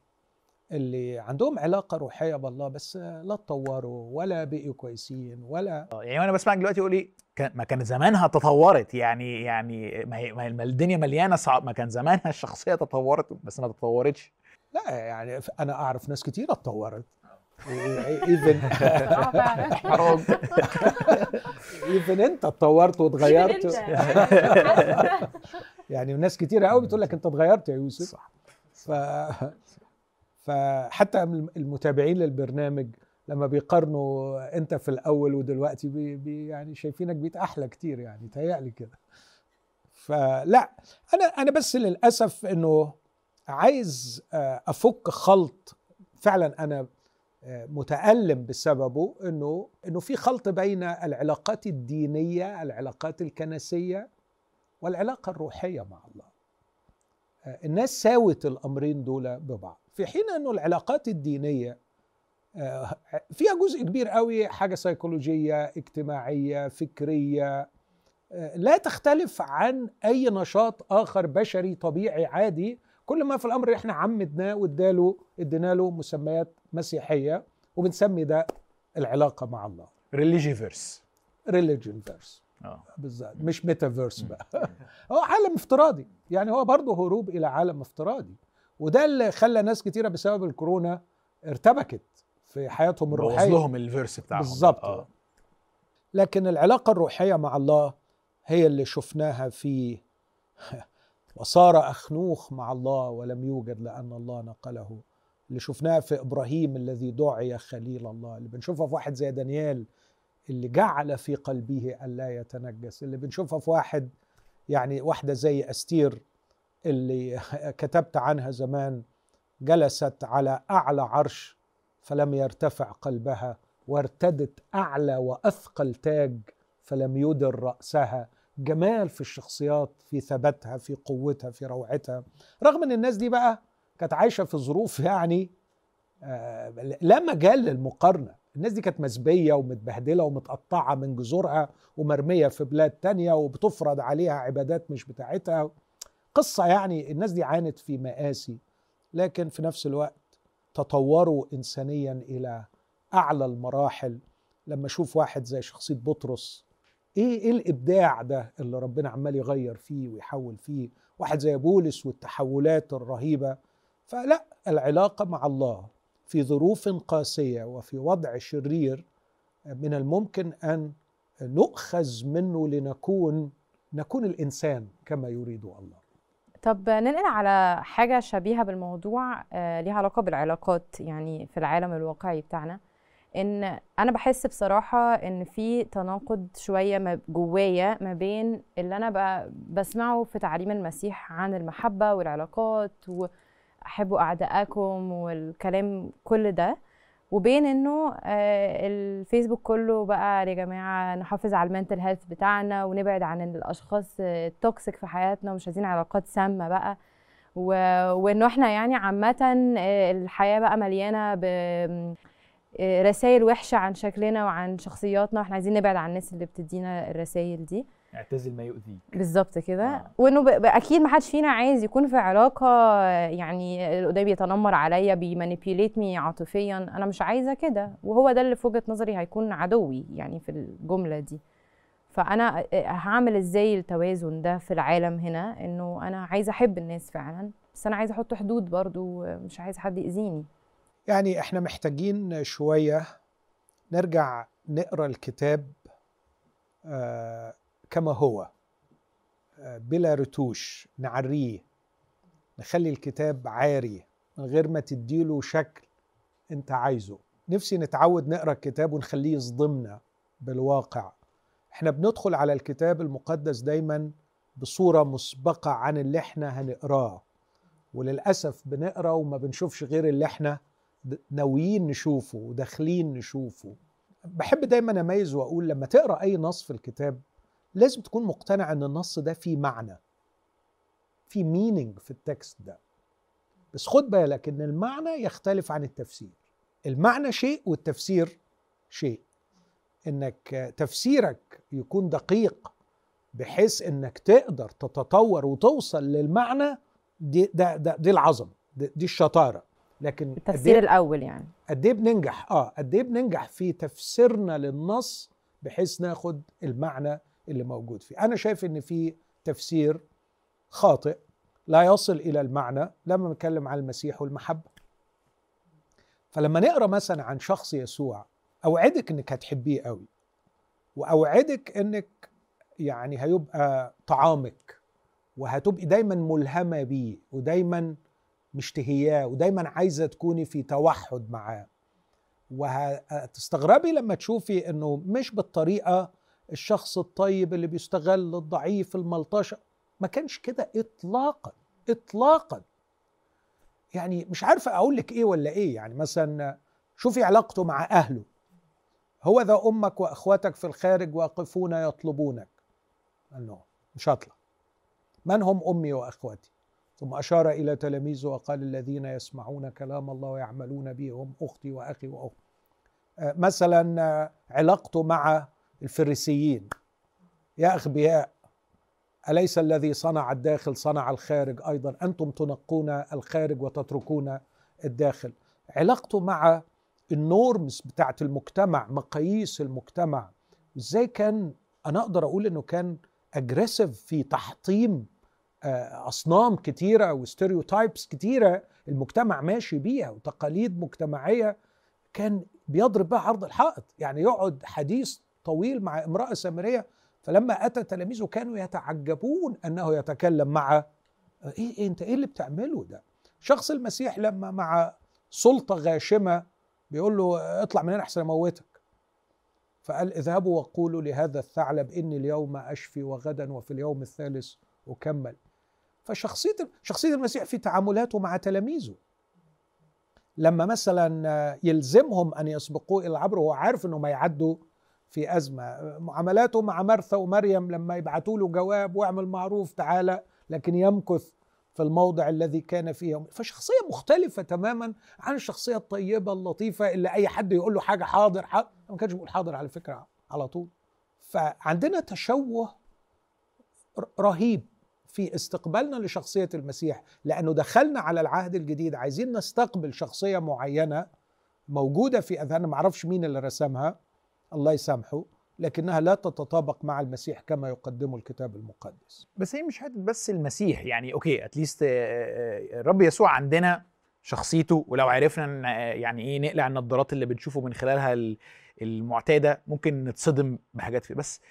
اللي عندهم علاقة روحية بالله بس آه، لا اتطوروا ولا بقوا كويسين ولا
يعني وأنا بسمعك دلوقتي يقول لي ما كان زمانها تطورت. يعني يعني ما هي ما الدنيا مليانة صعب ما كان زمانها الشخصية تطورت بس ما تطورتش.
لا يعني أنا أعرف ناس كتير اتطورت.
even
حرام
even انت اتطورت واتغيرت. يعني ناس كتير قوي بتقول لك انت اتغيرت يا يوسف.
صح.
ف فحتى المتابعين للبرنامج لما بيقارنوا انت في الأول ودلوقتي بي بي يعني شايفينك بقيت أحلى كتير يعني تهيألي كده. فلا أنا أنا بس للأسف إنه عايز آه، أفك خلط. فعلا أنا متألم بسببه إنه إنه في خلط بين العلاقات الدينية العلاقات الكنسية والعلاقة الروحية مع الله. آه، الناس ساوت الأمرين دول ببعض. في حين إنه العلاقات الدينية آه، فيها جزء كبير قوي حاجة سيكولوجية اجتماعية فكرية آه، لا تختلف عن أي نشاط آخر بشري طبيعي عادي. كل ما في الأمر إحنا عمدناه واداله ادينا له مسميات مسيحية وبنسمي ده العلاقة مع الله. religiverse religion
verse
بالظبط مش ميتافيرس بقى. [laughs] هو عالم افتراضي. يعني هو برضه هروب إلى عالم افتراضي. وده اللي خلى ناس كتيرة بسبب الكورونا ارتبكت في حياتهم الروحية.
لهم الفيرس بتاعهم.
بالظبط
آه.
لكن العلاقة الروحية مع الله هي اللي شفناها في [laughs] وصار أخنوخ مع الله ولم يوجد لأن الله نقله. اللي شفناها في إبراهيم الذي دعي خليل الله اللي بنشوفها في واحد زي دانيال اللي جعل في قلبه الا يتنجس اللي بنشوفها في واحد يعني واحدة زي أستير اللي [laughs] كتبت عنها زمان جلست على أعلى عرش فلم يرتفع قلبها وارتدت أعلى وأثقل تاج فلم يدر رأسها. جمال في الشخصيات في ثباتها في قوتها في روعتها. رغم إن الناس دي بقى كانت عايشة في ظروف يعني آه، لا مجال للمقارنة. الناس دي كانت مسبية ومتبهدلة ومتقطعة من جذورها ومرمية في بلاد تانية وبتفرض عليها عبادات مش بتاعتها. قصة يعني الناس دي عانت في مآسي لكن في نفس الوقت تطوروا انسانيا إلى أعلى المراحل. لما أشوف واحد زي شخصية بطرس إيه إيه الإبداع ده اللي ربنا عمال يغير فيه ويحول فيه؟ واحد زي بولس والتحولات الرهيبة. فلا العلاقة مع الله في ظروف قاسية وفي وضع شرير من الممكن أن نؤخذ منه لنكون نكون الإنسان كما يريد الله.
طب ننقل على حاجة شبيهة بالموضوع آه، ليها علاقة بالعلاقات يعني في العالم الواقعي بتاعنا. إن أنا بحس بصراحة إن في تناقض شوية ما- جوايا ما بين اللي أنا بسمعه في تعليم المسيح عن المحبة والعلاقات واحبوا أعدائكم والكلام كل ده. وبين إنه آه، الفيسبوك كله بقى يا جماعة نحافظ على ال mental health بتاعنا ونبعد عن الأشخاص ال toxic في حياتنا ومش عايزين علاقات سامة بقى. و... وإنه إحنا يعني عامة آه، الحياة بقى مليانة ب رسائل وحشة عن شكلنا وعن شخصياتنا وإحنا عايزين نبعد عن الناس اللي بتدينا الرسائل دي.
اعتزل ما يؤذيك.
بالظبط كده.
آه.
وإنه أكيد ما حدش فينا عايز يكون في علاقة يعني اللي قدامي بيتنمر عليا بي manipulate me عاطفيا. أنا مش عايزة كده. وهو ده اللي في وجهة نظري هيكون عدوي يعني في الجملة دي. فأنا هعمل إزاي التوازن ده في العالم هنا؟ إنه أنا عايزة أحب الناس فعلا بس أنا عايزة أحط حدود برضو مش عايزة حد يأذيني.
يعني إحنا محتاجين شوية نرجع نقرأ الكتاب آه، كما هو. آه، بلا رتوش نعريه. نخلي الكتاب عاري من غير ما تديله شكل انت عايزه. نفسي نتعود نقرأ الكتاب ونخليه يصدمنا بالواقع. إحنا بندخل على الكتاب المقدس دايما بصورة مسبقة عن اللي إحنا هنقراه. وللأسف بنقرأ وما بنشوفش غير اللي إحنا ناويين نشوفه وداخلين نشوفه. بحب دايما أميز وأقول لما تقرأ أي نص في الكتاب لازم تكون مقتنع إن النص ده فيه معنى في meaning في ال text ده. بس خد بالك إن المعنى يختلف عن التفسير. المعنى شيء والتفسير شيء. إنك تفسيرك يكون دقيق بحيث إنك تقدر تتطور وتوصل للمعنى دي ده ده دي العظمه دي, دي الشطارة. لكن قد
التفسير
إيه-
الأول يعني.
قد إيه بننجح؟ آه قد إيه بننجح في تفسيرنا للنص بحيث ناخد المعنى اللي موجود فيه. أنا شايف إن في تفسير خاطئ لا يصل إلى المعنى لما نتكلم عن المسيح والمحبة. فلما نقرأ مثلا عن شخص يسوع أوعدك إنك هتحبيه قوي وأوعدك إنك يعني هيبقى طعامك وهتبقي دايما ملهمة بيه ودايما مشتهياه ودايما عايزة تكوني في توحد معاه. وهتستغربي لما تشوفي إنه مش بالطريقة الشخص الطيب اللي بيستغل الضعيف الملطشة. ما كانش كده اطلاقا اطلاقا. يعني مش عارفه أقول لك إيه ولا إيه. يعني مثلا شوفي علاقته مع أهله. هو ذا أمك وأخواتك في الخارج واقفون يطلبونك. له مش هطلع. من هم أمي وأخواتي؟ ثم أشار إلى تلاميذه وقال الذين يسمعون كلام الله ويعملون به هم أختي وأخي وأخت. آه، مثلا آه، علاقته مع الفريسيين. يا أغبياء أليس الذي صنع الداخل صنع الخارج أيضا؟ أنتم تنقون الخارج وتتركون الداخل. علاقته مع ال norms بتاعت المجتمع مقاييس المجتمع إزاي كان أنا أقدر أقول إنه كان aggressive في تحطيم آه، أصنام كتيرة و stereotypes كتيرة المجتمع ماشي بيها وتقاليد مجتمعية كان بيضرب بها عرض الحائط. يعني يقعد حديث طويل مع امرأة سامرية فلما أتى تلاميذه كانوا يتعجبون أنه يتكلم مع إيه, إيه أنت إيه اللي بتعمله ده؟ شخص المسيح لما مع سلطة غاشمة بيقول له اطلع من هنا أحسن اموتك فقال اذهبوا وقولوا لهذا الثعلب إني اليوم أشفي وغدا وفي اليوم الثالث أكمل. فشخصية شخصية المسيح في تعاملاته مع تلاميذه. لما مثلا يلزمهم أن يسبقوه إلى العبر وهو عارف إنهم هيعدوا في أزمة. معاملاته مع مرثا ومريم لما يبعتوا له جواب واعمل معروف تعالى لكن يمكث في الموضع الذي كان فيه. فشخصية مختلفة تماما عن الشخصية الطيبة اللطيفة اللي أي حد يقول له حاجة حاضر حاضر ما كانش بيقول حاضر على فكرة على طول. فعندنا تشوه رهيب في استقبالنا لشخصية المسيح لأنه دخلنا على العهد الجديد عايزين نستقبل شخصية معينة موجودة في أذهاننا ما أعرفش مين اللي رسمها. الله يسامحه لكنها لا تتطابق مع المسيح كما يقدمه الكتاب المقدس.
بس هي مش حتة بس المسيح يعني أوكي اتليست الرب يسوع عندنا شخصيته ولو عرفنا آه، يعني إيه نقلع النظارات اللي بنشوفه من خلالها ال- المعتادة ممكن نتصدم بحاجات فيه بس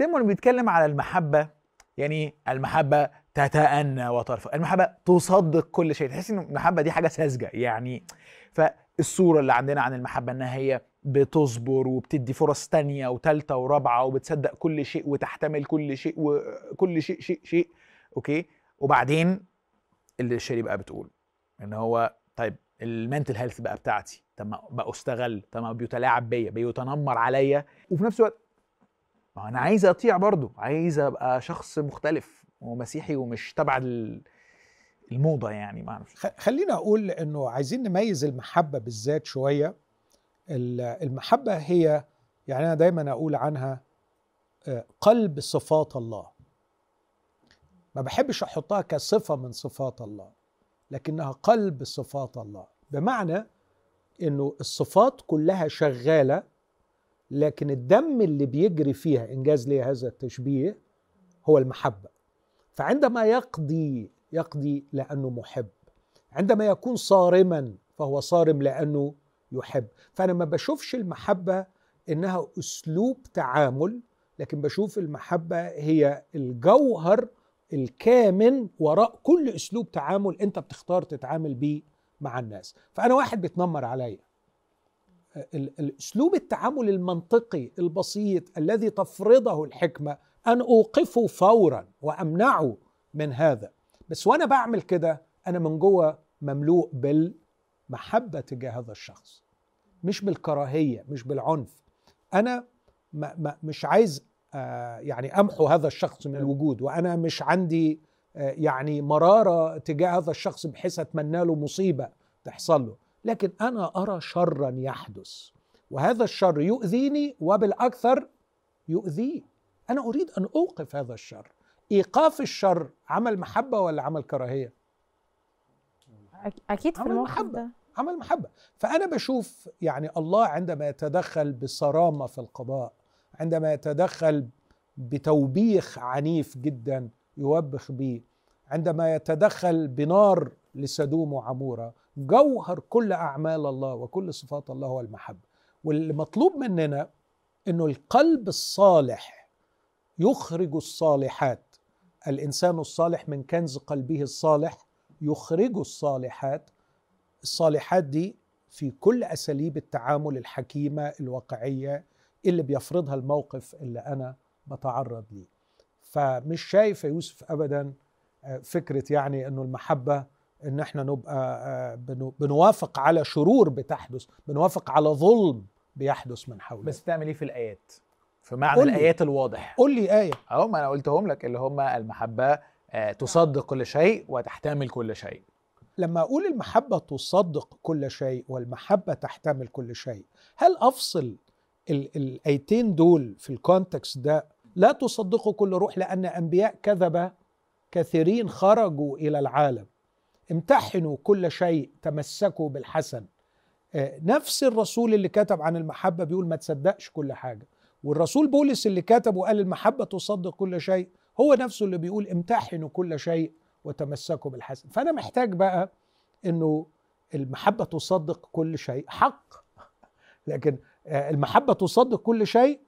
لما بيتكلم على المحبة يعني المحبة تتأنى وترفع المحبة تصدق كل شيء تحس إن المحبة دي حاجة ساذجة يعني. فالصورة اللي عندنا عن المحبة إنها هي بتصبر وبتدي فرص تانية وتالتة ورابعة وبتصدق كل شيء وتحتمل كل شيء وكل شيء شيء شيء. okay؟ وبعدين اللي لشيري بقى بتقول إن هو طيب ال mental health بقى بتاعتي طب ما بقى استغل طب ما بيتلاعب بيا بيتنمر عليا. وفي نفس الوقت ما أنا عايز أطيع برضه عايز أبقى شخص مختلف ومسيحي ومش تبع ال- الموضة يعني ما
أعرفش. خلينا أقول إنه عايزين نميز المحبة بالذات شوية. ال- المحبة هي يعني أنا دايما أقول عنها آه، قلب صفات الله. ما بحبش أحطها كصفة من صفات الله لكنها قلب صفات الله. بمعنى إنه الصفات كلها شغالة لكن الدم اللي بيجري فيها إنجاز لي هذا التشبيه هو المحبة. فعندما يقضي يقضي لأنه محب عندما يكون صارما فهو صارم لأنه يحب. فأنا ما بشوفش المحبة إنها أسلوب تعامل لكن بشوف المحبة هي الجوهر الكامن وراء كل أسلوب تعامل أنت بتختار تتعامل بيه مع الناس. فأنا واحد بيتنمر عليا. ال- الأسلوب التعامل المنطقي البسيط الذي تفرضه الحكمة أن أوقفه فورا وأمنعه من هذا. بس وأنا بعمل كده أنا من جوه مملوء بالمحبة تجاه هذا الشخص. مش بالكراهية مش بالعنف. أنا ما ما مش عايز آه، يعني أمحو هذا الشخص من الوجود وأنا مش عندي آه، يعني مرارة تجاه هذا الشخص بحيث أتمنى له مصيبة تحصل له. لكن أنا أرى شرا يحدث وهذا الشر يؤذيني وبالأكثر يؤذيه. أنا أريد أن أوقف هذا الشر. إيقاف الشر عمل محبة ولا عمل
كراهية؟ أكيد في
عمل
الموقف
محبة.
ده.
عمل محبة. فأنا بشوف يعني الله عندما يتدخل بصرامة في القضاء عندما يتدخل بتوبيخ عنيف جدا يوبخ به عندما يتدخل بنار لسدوم وعمورة جوهر كل أعمال الله وكل صفات الله هو المحبة والمطلوب مننا أنه القلب الصالح يخرج الصالحات. الإنسان الصالح من كنز قلبه الصالح يخرج الصالحات الصالحات دي في كل أساليب التعامل الحكيمة الواقعية اللي بيفرضها الموقف اللي أنا بتعرض ليه. فمش شايف يا يوسف ابدا آه، فكرة يعني إنه المحبة إن إحنا نبقى آه، بنو- بنوافق على شرور بتحدث بنوافق على ظلم بيحدث من حولنا.
بس تعمل إيه في الآيات؟ في معنى. الآيات الواضح.
قول لي آية.
أهو ما أنا قلتهم لك اللي هم المحبة آه، تصدق كل شيء وتحتمل كل شيء.
لما أقول المحبة تصدق كل شيء والمحبة تحتمل كل شيء هل أفصل ال- الآيتين دول في الكونتكست ده لا تصدقوا كل روح؟ لأن أنبياء كذبة كثيرين خرجوا إلى العالم امتحنوا كل شيء تمسكوا بالحسن. آه، نفس الرسول اللي كتب عن المحبة بيقول ما تصدقش كل حاجة. والرسول بولس اللي كتب وقال المحبة تصدق كل شيء هو نفسه اللي بيقول امتحنوا كل شيء وتمسكوا بالحسن فأنا محتاج بقى إنه المحبة تصدق كل شيء. حق. لكن آه، المحبة تصدق كل شيء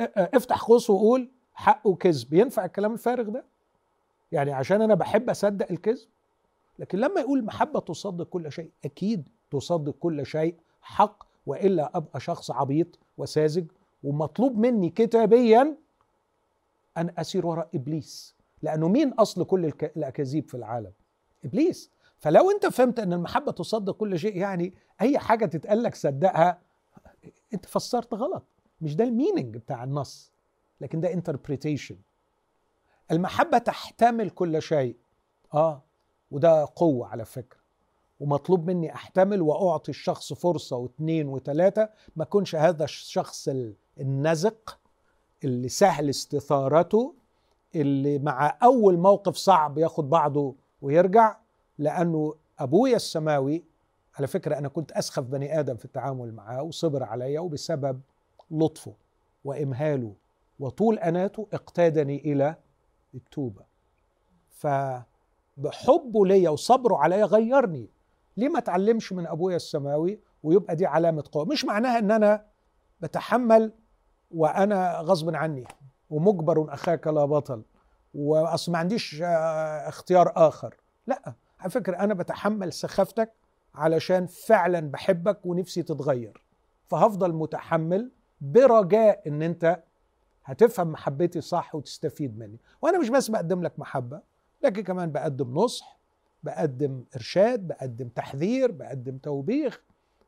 آه، آه، افتح قوس وقول حق وكذب. ينفع الكلام الفارغ ده؟ يعني عشان أنا بحب أصدق الكذب؟ لكن لما يقول المحبه تصدق كل شيء أكيد تصدق كل شيء حق وإلا أبقى شخص عبيط وساذج ومطلوب مني كتابيا أن أسير وراء إبليس. لأنه مين أصل كل الأكاذيب في العالم؟ إبليس. فلو أنت فهمت إن المحبة تصدق كل شيء يعني أي حاجة تتقال لك صدقها أنت فسرت غلط. مش ده ال meaning بتاع النص لكن ده interpretation المحبة تحتمل كل شيء. آه وده قوة على فكرة. ومطلوب مني أحتمل وأعطي الشخص فرصة واثنين وثلاثه ما أكونش هذا الشخص ال- النزق اللي سهل استثارته اللي مع أول موقف صعب ياخد بعضه ويرجع لأنه أبويا السماوي على فكرة أنا كنت أسخف بني آدم في التعامل معاه وصبر عليا وبسبب لطفه وإمهاله وطول أناته اقتادني إلى التوبة. فبحبه ليا وصبره عليا غيرني. ليه ما اتعلمش من أبويا السماوي ويبقى دي علامة قوة؟ مش معناها إن أنا بتحمل وأنا غصب عني. ومجبر أخاك لا بطل وأصل ما عنديش آه، اختيار آخر. لا على فكرة أنا بتحمل سخافتك علشان فعلا بحبك ونفسي تتغير. فهفضل متحمل برجاء إن أنت هتفهم محبتي صح وتستفيد مني. وأنا مش بس بقدم لك محبة لكن كمان بقدم نصح بقدم إرشاد بقدم تحذير بقدم توبيخ.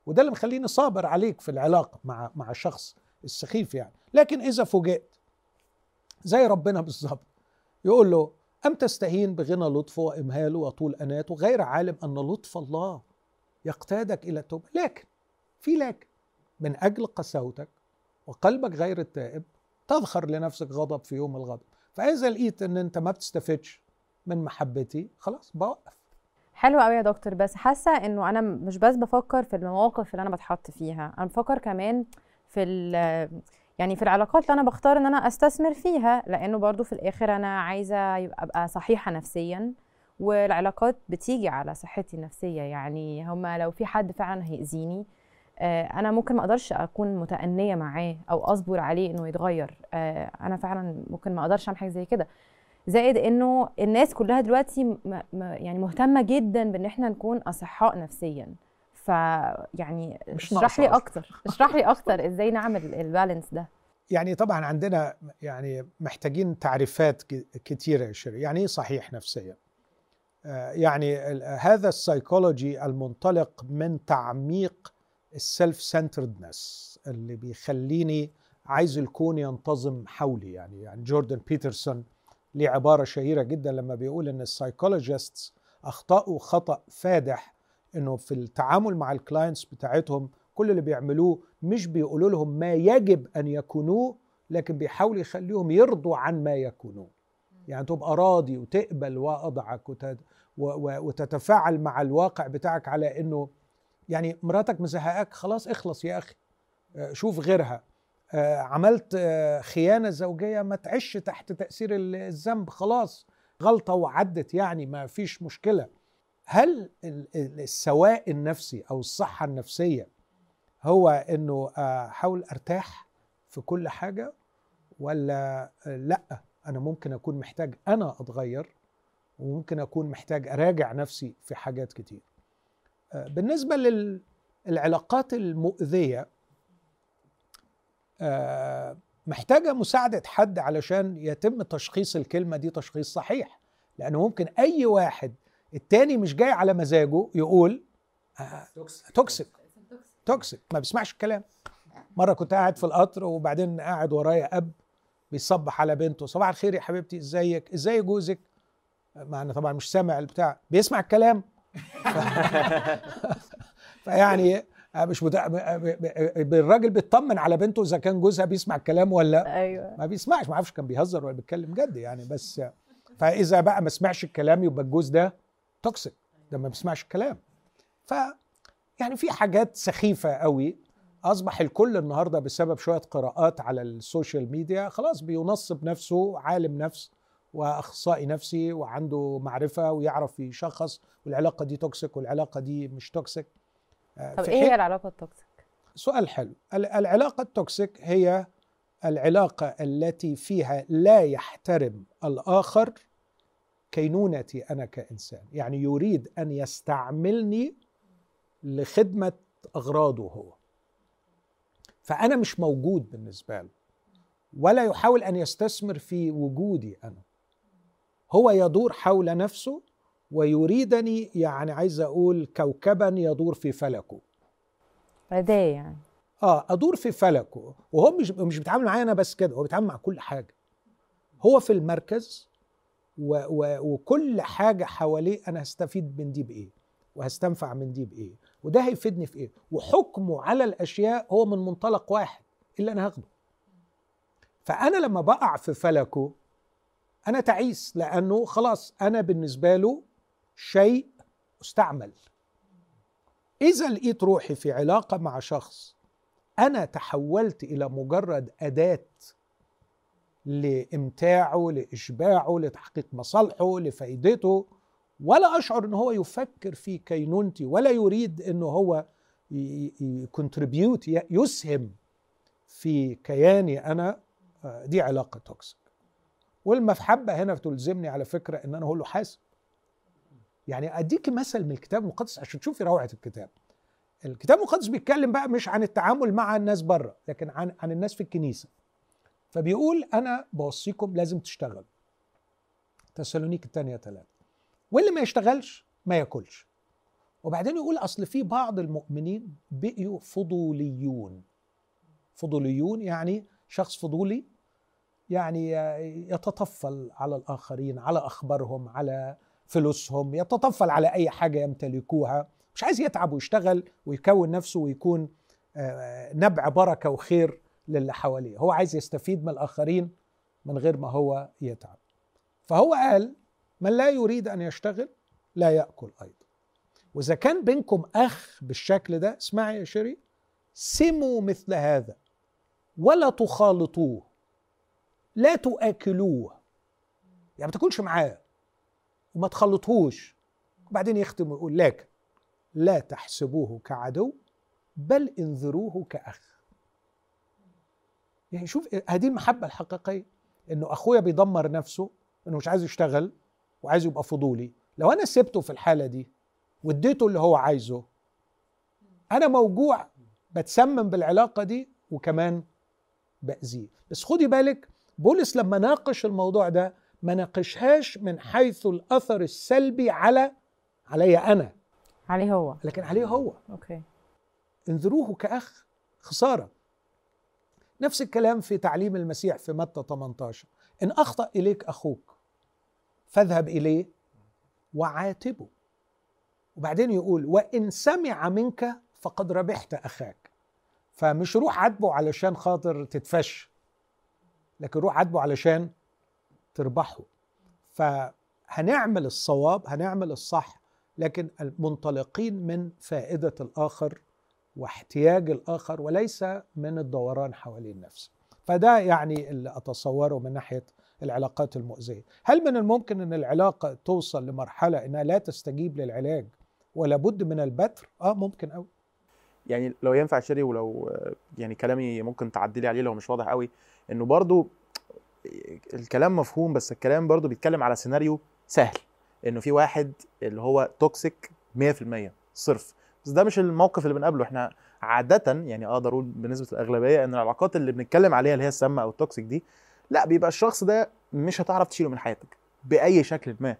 وده اللي مخليني صابر عليك في العلاقة مع مع الشخص السخيف يعني. لكن إذا فوجئت زي ربنا بالظبط. يقول له أم تستهين بغنى لطفه وإمهاله وطول أناته؟ غير عالم أن لطف الله يقتادك إلى التوبة. لكن في لكن من أجل قساوتك وقلبك غير التائب تذخر لنفسك غضب في يوم الغضب. فإذا لقيت إن أنت ما بتستفدش من محبتي خلاص بوقف.
حلو قوي يا دكتور. بس حاسة إنه أنا مش بس بفكر في المواقف اللي أنا بتحط فيها أنا بفكر كمان في يعني في العلاقات اللي أنا بختار إن أنا أستثمر فيها لأنه برضو في الآخر أنا عايزة أبقى صحيحة نفسيا والعلاقات بتيجي على صحتي النفسية. يعني هما لو في حد فعلا هيأذيني آه، أنا ممكن ما أقدرش أكون متأنية معاه أو أصبر عليه إنه يتغير. آه، أنا فعلا ممكن ما أقدرش أعمل حاجة زي كده. زائد إنه الناس كلها دلوقتي يعني مهتمة جدا بإن إحنا نكون أصحاء نفسيا. ف يعني
مش
اشرح لي. أكتر. [laughs] اشرح لي أكتر إزاي نعمل ال balance ده.
يعني طبعا عندنا يعني محتاجين تعريفات كتيرة يا شيري. يعني إيه صحيح نفسيا؟ آه، يعني هذا السايكولوجي المنطلق من تعميق ال self-centeredness اللي بيخليني عايز الكون ينتظم حولي. يعني يعني جوردن بيترسون ليه عبارة شهيرة جدا لما بيقول إن ال psychologists أخطأوا خطأ فادح إنه في التعامل مع الكلاينتس بتاعتهم كل اللي بيعملوه مش بيقولوا لهم ما يجب أن يكونوه لكن بيحاولوا يخليهم يرضوا عن ما يكونوه. يعني تبقى راضي وتقبل وضعك وتتفاعل مع الواقع بتاعك على إنه يعني مراتك مزهقاك خلاص اخلص يا أخي آه، شوف غيرها. آه، عملت آه، خيانة زوجية ما تعيش تحت تأثير ال- الذنب خلاص غلطة وعدت يعني ما فيش مشكلة. هل ال- ال- السواء النفسي أو الصحة النفسية هو إنه احاول أرتاح في كل حاجة ولا لأ أنا ممكن أكون محتاج أنا أتغير وممكن أكون محتاج أراجع نفسي في حاجات كتير. آه، بالنسبة للعلاقات المؤذية آه، محتاجة مساعدة حد علشان يتم تشخيص الكلمة دي تشخيص صحيح لأنه ممكن أي واحد التاني مش جاي على مزاجه يقول آه، toxic toxic ما بيسمعش الكلام. مرة كنت قاعد في القطر وبعدين قاعد ورايا أب بيصبح على بنته. صباح الخير يا حبيبتي إزيك؟ إزاي جوزك؟ مع أنا طبعا مش سامع البتاع. بيسمع الكلام. [laughs] فيعني مش متع... الراجل بيطمن على بنته إذا كان جوزها بيسمع الكلام ولا
أيوه.
ما بيسمعش. ما أعرفش كان بيهزر ولا بيتكلم. جد يعني بس فإذا بقى ما سمعش الكلام يبقى الجوز ده toxic ده ما بيسمعش الكلام. ف يعني في حاجات سخيفة قوي. أصبح الكل النهارده بسبب شوية قراءات على ال social media خلاص بينصب نفسه عالم نفس وأخصائي نفسي وعنده معرفة ويعرف يشخص والعلاقة دي toxic والعلاقة دي مش toxic آه،
طب
إيه
هي العلاقة ال toxic
سؤال حلو. ال- العلاقة ال toxic هي العلاقة التي فيها لا يحترم الآخر كينونتي أنا كإنسان. يعني يريد أن يستعملني لخدمة أغراضه هو. فأنا مش موجود بالنسبة له ولا يحاول أن يستثمر في وجودي أنا. هو يدور حول نفسه ويريدني يعني عايز أقول كوكبا يدور في فلكه.
أداة يعني.
آه أدور في فلكه. وهو مش مش بيتعامل معايا أنا بس كده هو بيتعامل مع كل حاجة. هو في المركز و و وكل حاجة حواليه أنا هستفيد من دي بإيه؟ وهستنفع من دي بإيه؟ وده هيفيدني في إيه؟ وحكمه على الأشياء هو من منطلق واحد اللي أنا هاخده. فأنا لما بقع في فلكه أنا تعيس لأنه خلاص أنا بالنسبة له شيء استعمل. إذا لقيت روحي في علاقة مع شخص أنا تحولت إلى مجرد أداة لإمتاعه لإشباعه لتحقيق مصالحه لفائدته ولا أشعر إن هو يفكر في كينونتي ولا يريد انه هو ي contribute يسهم في كياني أنا آه، دي علاقة toxic. والمحبة هنا بتلزمني على فكرة إن أنا أقول له حاسب. يعني أديك مثل من الكتاب المقدس عشان تشوفي روعة الكتاب. الكتاب المقدس بيتكلم بقى مش عن التعامل مع الناس بره لكن عن عن الناس في الكنيسة. فبيقول أنا بوصيكم لازم تشتغلوا. تسالونيك الثانية ثلاثة واللي ما يشتغلش ما ياكلش. وبعدين يقول أصل في بعض المؤمنين بقيوا فضوليون. فضوليون يعني شخص فضولي يعني يتطفل على الآخرين على أخبارهم على فلوسهم يتطفل على أي حاجة يمتلكوها. مش عايز يتعب ويشتغل ويكون نفسه ويكون آه، نبع بركة وخير. للي حواليه. هو عايز يستفيد من الآخرين من غير ما هو يتعب. فهو قال من لا يريد أن يشتغل لا يأكل أيضا. وإذا كان بينكم أخ بالشكل ده اسمعي يا شيري سموا مثل هذا. ولا تخالطوه. لا تؤكلوه. يعني ما تاكلش معاه. وما تخلطهوش. وبعدين يختم ويقول لكن لا تحسبوه كعدو بل انذروه كأخ. يعني شوف هذه المحبة الحقيقية إنه أخويا بيدمر نفسه إنه مش عايز يشتغل وعايز يبقى فضولي. لو أنا سبته في الحالة دي واديته اللي هو عايزه أنا موجوع بتسمم بالعلاقة دي وكمان بأذيه. بس خدي بالك بولس لما ناقش الموضوع ده ما ناقشهاش من حيث الأثر السلبي على علي أنا.
عليه هو.
لكن عليه هو.
أوكي.
انذروه كأخ خسارة. نفس الكلام في تعليم المسيح في متى 18 إن أخطأ إليك أخوك فاذهب إليه وعاتبه. وبعدين يقول وإن سمع منك فقد ربحت أخاك. فمش روح عاتبه علشان خاطر تتفش لكن روح عاتبه علشان تربحه. فهنعمل الصواب هنعمل الصح لكن منطلقين من فائدة الآخر واحتياج الآخر وليس من الدوران حوالين نفسه فده يعني اللي أتصوره من ناحية العلاقات المؤذية. هل من الممكن أن العلاقة توصل لمرحلة أنها لا تستجيب للعلاج ولا بد من البتر؟ آه ممكن أوي.
يعني لو ينفع شيري ولو يعني كلامي ممكن تعدلي عليه لو مش واضح قوي إنه برضو الكلام مفهوم بس الكلام برضو بيتكلم على سيناريو سهل. إنه في واحد اللي هو toxic 100% صرف. بس ده مش الموقف اللي بنقابله. إحنا عادة يعني أقدر أقول بنسبة الاغلبية إن العلاقات اللي بنتكلم عليها اللي هي السامة أو ال toxic دي لا بيبقى الشخص ده مش هتعرف تشيله من حياتك بأي شكل ما.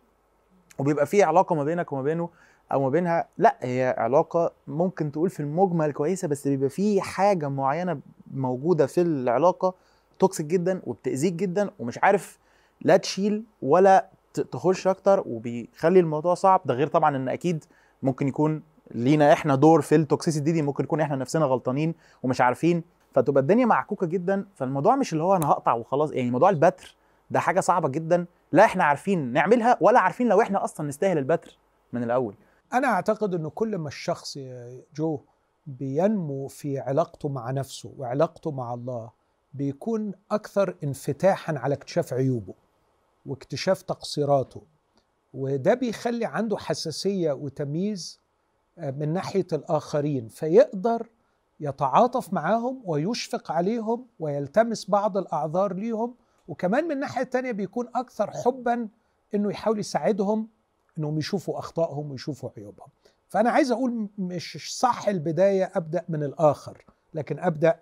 وبيبقى في علاقة ما بينك وما بينه أو ما بينها لا هي علاقة ممكن تقول في المجمل كويسة بس بيبقى في حاجة معينة موجودة في العلاقة toxic جدا وبتأذيك جدا ومش عارف لا تشيل ولا تخش أكتر وبيخلي الموضوع صعب. ده غير طبعا إن أكيد ممكن يكون لينا إحنا دور في ال toxicity دي ممكن يكون إحنا نفسنا غلطانين ومش عارفين فتبقى الدنيا معكوكة جدا. فالموضوع مش اللي هو أنا هقطع وخلاص يعني موضوع البتر ده حاجة صعبة جدا. لا إحنا عارفين نعملها ولا عارفين لو إحنا أصلا نستاهل البتر من الأول.
أنا أعتقد إنه كل ما الشخص جو بينمو في علاقته مع نفسه وعلاقته مع الله بيكون أكثر انفتاحا على اكتشاف عيوبه واكتشاف تقصيراته وده بيخلي عنده حساسية وتمييز من ناحية الآخرين فيقدر يتعاطف معاهم ويشفق عليهم ويلتمس بعض الأعذار ليهم. وكمان من الناحية الثانية بيكون أكثر حبا إنه يحاول يساعدهم إنهم يشوفوا أخطائهم ويشوفوا عيوبهم. فأنا عايز أقول مش صح البداية أبدأ من الآخر لكن أبدأ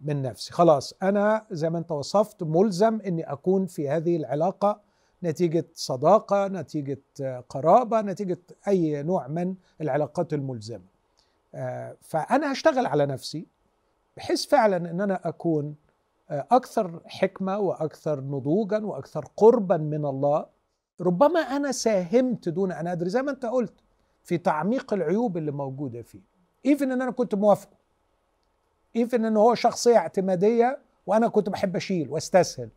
من نفسي. خلاص أنا زي ما أنت وصفت ملزم إني أكون في هذه العلاقة نتيجة صداقة نتيجة قرابة نتيجة أي نوع من العلاقات الملزمة. آه، فأنا هشتغل على نفسي بحيث فعلا إن أنا أكون آه، أكثر حكمة وأكثر نضوجا وأكثر قربا من الله. ربما أنا ساهمت دون أن أدري زي ما أنت قلت في تعميق العيوب اللي موجودة فيه. even إن أنا كنت موافقه. even إن هو شخصية اعتمادية وأنا كنت بحب أشيل وأستسهل.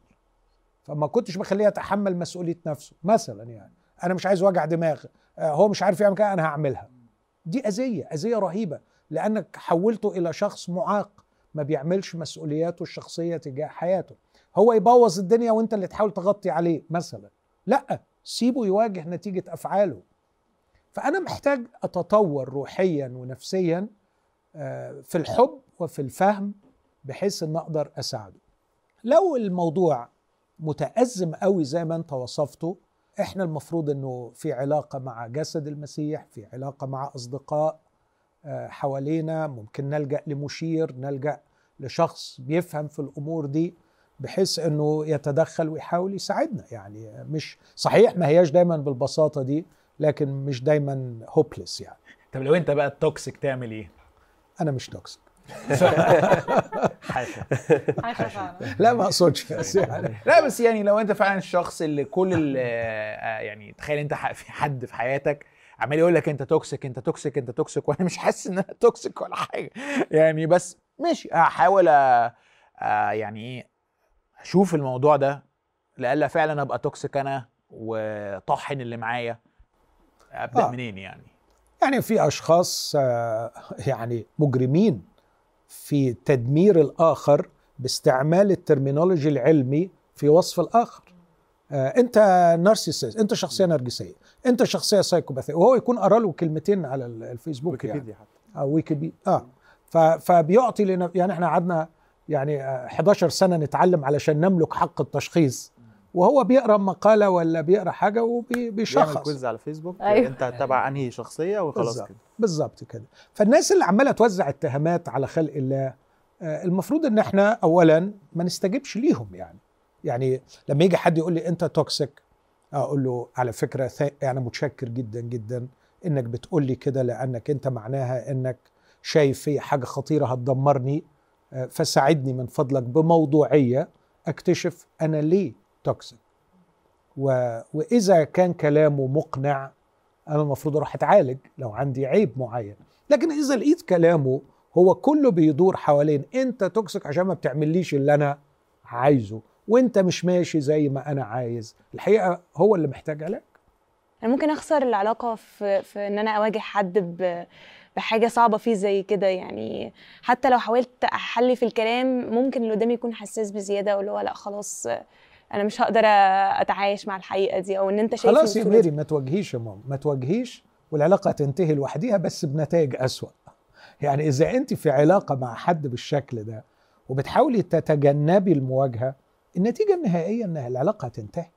فما كنتش بخليه يتحمل مسؤولية نفسه مثلا يعني. أنا مش عايز وجع دماغ آه، هو مش عارف يعمل كده أنا هعملها. دي أذية أذية رهيبة لأنك حولته إلى شخص معاق ما بيعملش مسؤولياته الشخصية تجاه حياته. هو يبوظ الدنيا وأنت اللي تحاول تغطي عليه مثلا. لأ سيبه يواجه نتيجة أفعاله. فأنا محتاج أتطور روحيا ونفسيا آه، في الحب وفي الفهم بحيث إن أقدر أساعده. لو الموضوع متأزم قوي زي ما انت وصفته. إحنا المفروض انه في علاقة مع جسد المسيح في علاقة مع أصدقاء آه، حوالينا. ممكن نلجأ لمشير نلجأ لشخص بيفهم في الأمور دي بحيث انه يتدخل ويحاول يساعدنا. يعني مش صحيح ما هياش دايما بالبساطة دي لكن مش دايما hopeless يعني.
طب لو انت بقى ال toxic تعمل إيه؟
أنا مش toxic
حاشا.
حاشا فعلا.
لا ما أقصدش بس يعني
لا بس يعني لو أنت فعلا الشخص اللي كل ال- آه، يعني تخيل أنت في حد في حياتك عمال يقول لك أنت toxic أنت toxic أنت toxic وأنا مش حاسس إن أنا toxic ولا حاجة. يعني بس ماشي هحاول آه، آه، يعني إيه أشوف الموضوع ده لألا فعلا أبقى toxic أنا وطحن اللي معايا. أبدأ
آه.
منين يعني؟
يعني في أشخاص آه، يعني مجرمين. في تدمير الآخر باستعمال ال terminology العلمي في وصف الآخر. آه، أنت narcissist أنت شخصية نرجسية أنت شخصية سايكوباثية وهو يكون قرأ له كلمتين على ال- الفيسبوك يعني.
ويكيبيديا حتى.
أو ويكيبيديا آه. ف- فبيعطي لنا يعني إحنا قعدنا يعني آه، 11 سنة نتعلم علشان نملك حق التشخيص. وهو بيقرأ مقالة ولا بيقرأ حاجة
بيعمل
وبيشخص
quiz على فيسبوك
أيوة.
أنت تبع أنهي شخصية وخلاص. كده
بالظبط كده فالناس اللي عمالة توزع اتهامات على خلق الله آه، المفروض إن إحنا اولا ما نستجبش ليهم يعني يعني لما يجي حد يقول لي أنت toxic أقول له على فكرة أنا متشكر جدا جدا إنك بتقول لي كده لأنك أنت معناها إنك شايف في حاجة خطيرة هتدمرني آه، فساعدني من فضلك بموضوعية أكتشف أنا ليه toxic و... وإذا كان كلامه مقنع أنا المفروض أروح أتعالج لو عندي عيب معين. لكن إذا لقيت كلامه هو كله بيدور حوالين أنت toxic عشان ما بتعمليش اللي أنا عايزه وأنت مش ماشي زي ما أنا عايز. الحقيقة هو اللي محتاج علاج.
أنا ممكن أخسر العلاقة في في إن أنا أواجه حد ب بحاجة صعبة فيه زي كده يعني. حتى لو حاولت أحلي في الكلام ممكن اللي قدامي يكون حساس بزيادة واللي هو لأ خلاص أنا مش هقدر أتعايش مع الحقيقة دي أو إن أنت شايف
خلاص يا. ميري ما تواجهيش يا ماما ما تواجهيش والعلاقة تنتهي لوحديها بس بنتائج أسوأ. يعني إذا أنت في علاقة مع حد بالشكل ده وبتحاولي تتجنبي المواجهة النتيجة النهائية ان العلاقة هتنتهي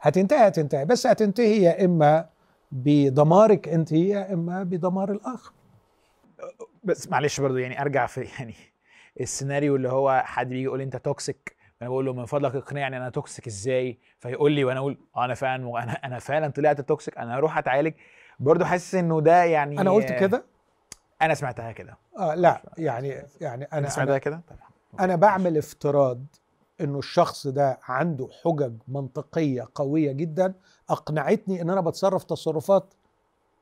هتنتهي هتنتهي بس هتنتهي يا إما بدمارك أنت يا إما بدمار الآخر.
بس معلش برضو يعني أرجع في يعني السيناريو اللي هو حد بيجي يقول لي أنت toxic أنا بقول له من فضلك اقنعني أنا toxic إزاي؟ فيقول لي وأنا أقول آه أنا فعلا وأنا أنا فعلا طلعت toxic أنا هروح اتعالج. برضو حاسس إنه ده يعني
أنا قلت كده؟
أنا سمعتها كده.
آه لا يعني يعني
أنا
أنا
سمعتها
أنا,
كده؟
أنا بعمل افتراض إنه الشخص ده عنده حجج منطقية قوية جدا أقنعتني إن أنا بتصرف تصرفات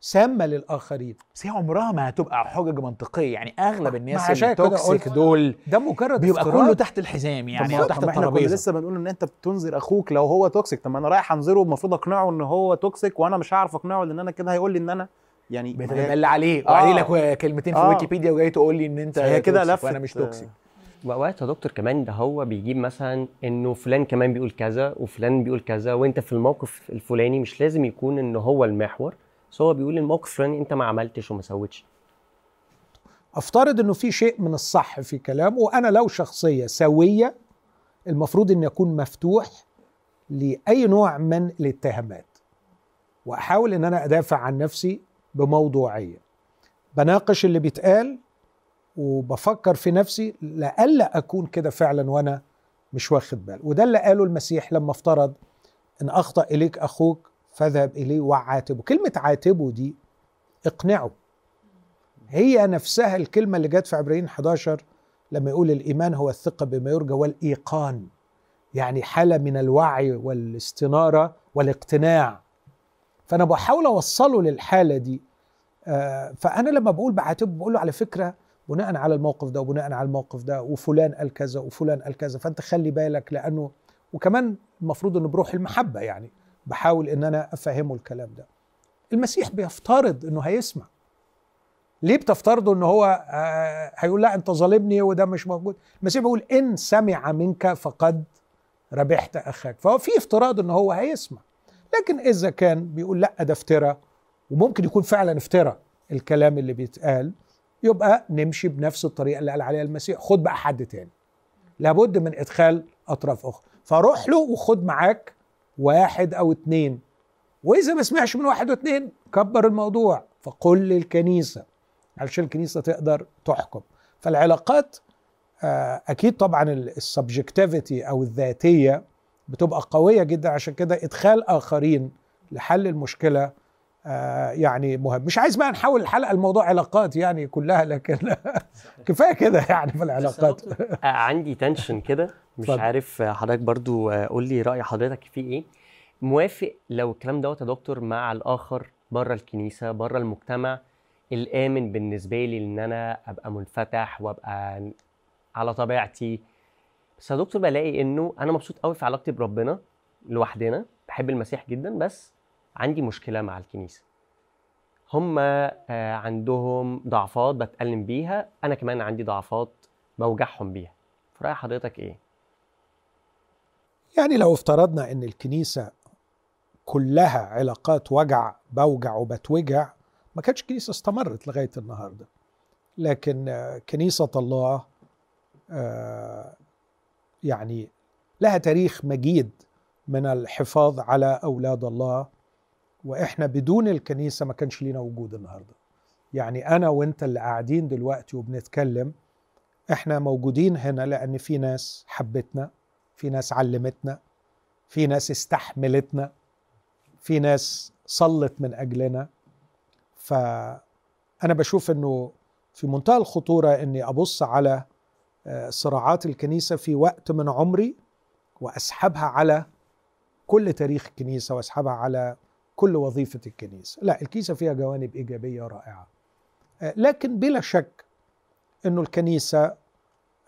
سامة للآخرين.
بس هي عمرها ما هتبقى حجج منطقية. يعني
أغلب
الناس اللي
toxic
دول
ده مجرد
بيبقى
افتراض.
كله تحت الحزام يعني
طب أو
تحت
ما إحنا كنا
الترابيزة.
لسه بنقول إن أنت بتنذر أخوك لو هو toxic. طب ما أنا رايح أنذره المفروض أقنعه إن هو toxic وأنا مش هعرف أقنعه لأن أنا كده هيقول لي إن أنا يعني
بتتدلع عليه
آه.
لك كلمتين في
آه.
ويكيبيديا وجاي تقول لي إن أنت
هي كده لفت.
وأنا مش toxic.
واوقات يا دكتور كمان ده هو بيجيب مثلا إنه فلان كمان بيقول كذا وفلان بيقول كذا وأنت في الموقف الفلاني مش لازم يكون إن هو المحور. بس هو بيقول الموقف الفلاني انت ما عملتش وما سويتش.
افترض انه في شيء من الصح في كلامه وأنا لو شخصية سوية المفروض ان يكون مفتوح لأي نوع من الاتهامات وأحاول إن أنا أدافع عن نفسي بموضوعية. بناقش اللي بيتقال وبفكر في نفسي لألا أكون كده فعلا وأنا مش واخد بالي وده اللي قاله المسيح لما افترض إن أخطأ إليك أخوك فاذهب إليه وعاتبه. كلمة عاتبه دي اقنعه. هي نفسها الكلمة اللي جت في عبرين 11 لما يقول الإيمان هو الثقة بما يرجى والإيقان. يعني حالة من الوعي والاستنارة والاقتناع. فأنا بحاول أوصله للحالة دي. آه، فأنا لما بقول بعاتبه بقول له على فكرة بناء على الموقف ده وبناء على الموقف ده وفلان قال كذا وفلان قال كذا. فأنت خلي بالك لأنه وكمان المفروض إنه بروح المحبة يعني. بحاول إن أنا أفهمه الكلام ده. المسيح بيفترض إنه هيسمع. ليه بتفترضوا ان هو آه، هيقول لا أنت ظالمني وده مش موجود؟ المسيح بيقول إن سمع منك فقد ربحت أخاك. فهو في افتراض ان هو هيسمع. لكن إذا كان بيقول لا ده افتراء وممكن يكون فعلا افتراء الكلام اللي بيتقال يبقى نمشي بنفس الطريقة اللي قال عليها المسيح. خد بقى حد تاني. لابد من إدخال أطراف أخرى. فروح له وخد معاك واحد أو اتنين. وإذا ما سمعش من واحد واثنين كبر الموضوع. فقل للكنيسة. علشان الكنيسة تقدر تحكم. فالعلاقات آه، أكيد طبعا ال subjectivity أو الذاتية بتبقى قوية جدا. عشان كده إدخال آخرين لحل المشكلة آه يعني مهم. مش عايز بقى نحول الحلقة لموضوع علاقات يعني كلها لكن [laughs] كفاية كده يعني في العلاقات.
آه، عندي tension كده. مش
اتفضل.
عارف آه، حضرتك برضو آه، قول لي رأي حضرتك فيه إيه موافق لو الكلام دوت يا دكتور مع الآخر بره الكنيسة بره المجتمع الآمن بالنسبة لي إن أنا أبقى منفتح وأبقى على طبيعتي بس يا دكتور بلاقي إنه أنا مبسوط قوي في علاقتي بربنا لوحدنا بحب المسيح جدا بس عندي مشكلة مع الكنيسة هم عندهم ضعفات بتألم بيها أنا كمان عندي ضعفات بوجعهم بيها في رأي حضرتك إيه؟
يعني لو افترضنا إن الكنيسة كلها علاقات وجع بوجع وبتوجع ما كانتش الكنيسة استمرت لغاية النهارده. لكن كنيسة الله آه، يعني لها تاريخ مجيد من الحفاظ على أولاد الله وإحنا بدون الكنيسة ما كانش لينا وجود النهارده. يعني أنا وأنت اللي قاعدين دلوقتي وبنتكلم إحنا موجودين هنا لأن في ناس حبتنا. في ناس علمتنا في ناس استحملتنا في ناس صلت من أجلنا. فأنا بشوف إنه في منتهى الخطورة إني أبص على آه، صراعات الكنيسة في وقت من عمري وأسحبها على كل تاريخ الكنيسة وأسحبها على كل وظيفة الكنيسة. لا الكنيسة فيها جوانب إيجابية رائعة. آه، لكن بلا شك إنه الكنيسة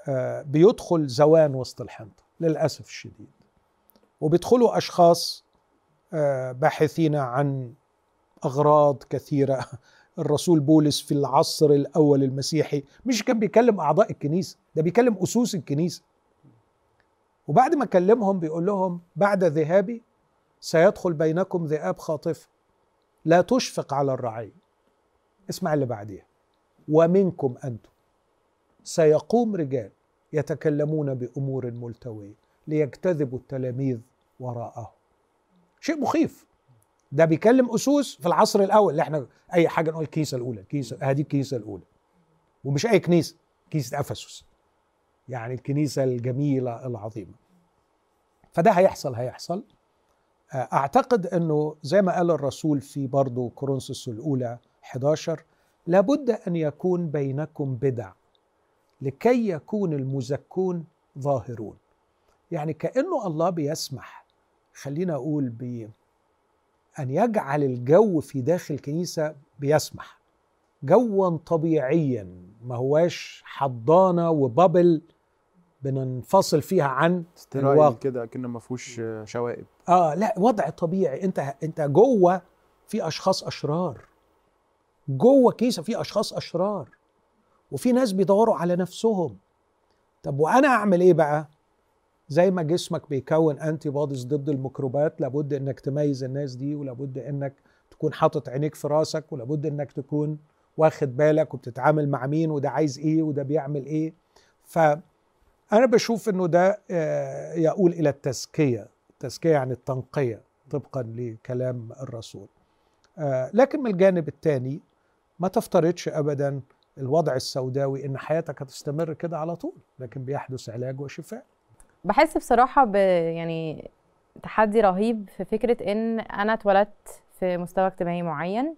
آه، بيدخل زوان وسط الحنطة. للأسف الشديد. وبيدخلوا أشخاص آه، باحثين عن أغراض كثيرة. [laughs] الرسول بولس في العصر الأول المسيحي مش كان بيكلم أعضاء الكنيسة ده بيكلم أسوس الكنيسة. وبعد ما كلمهم بيقول لهم بعد ذهابي سيدخل بينكم ذئاب خاطفه لا تشفق على الرعيه اسمع اللي بعديها. ومنكم أنتم. سيقوم رجال يتكلمون بأمور ملتوية ليجتذبوا التلاميذ وراءه. شيء مخيف. ده بيكلم أسوس في العصر الأول. اللي إحنا أي حاجة نقول الكنيسة الأولى الكنيسة هذه الكنيسة الأولى. ومش أي كنيسة كنيسة أفسس. يعني الكنيسة الجميلة العظيمة. فده هيحصل هيحصل. آه، أعتقد إنه زي ما قال الرسول في برضه كورنثوس الأولى 11 لابد أن يكون بينكم بدع. لكي يكون المزكون ظاهرون. يعني كأنه الله بيسمح خلينا أقول ب أن يجعل الجو في داخل الكنيسة بيسمح. جوا طبيعيا ما هواش حضانة وبابل بننفصل فيها عن الواقع.
كده كأنه ما فيهوش شوائب.
آه لا وضع طبيعي. أنت أنت جوه في أشخاص أشرار. جوه كيسه في أشخاص أشرار. وفي ناس بيدوروا على نفسهم. طب وأنا أعمل إيه بقى؟ زي ما جسمك بيكون انتي بوديز ضد الميكروبات لابد إنك تميز الناس دي ولابد إنك تكون حاطط عينيك في راسك ولابد إنك تكون واخد بالك وبتتعامل مع مين وده عايز إيه وده بيعمل إيه. فانا بشوف إنه ده آه، يقول إلى التزكية التزكيه يعني التنقية طبقا لكلام الرسول. آه، لكن من الجانب الثاني ما تفترضش ابدا الوضع السوداوي إن حياتك هتستمر كده على طول لكن بيحدث علاج وشفاء.
بحس بصراحة ب يعني تحدي رهيب في فكرة إن أنا اتولدت في مستوى اجتماعي معين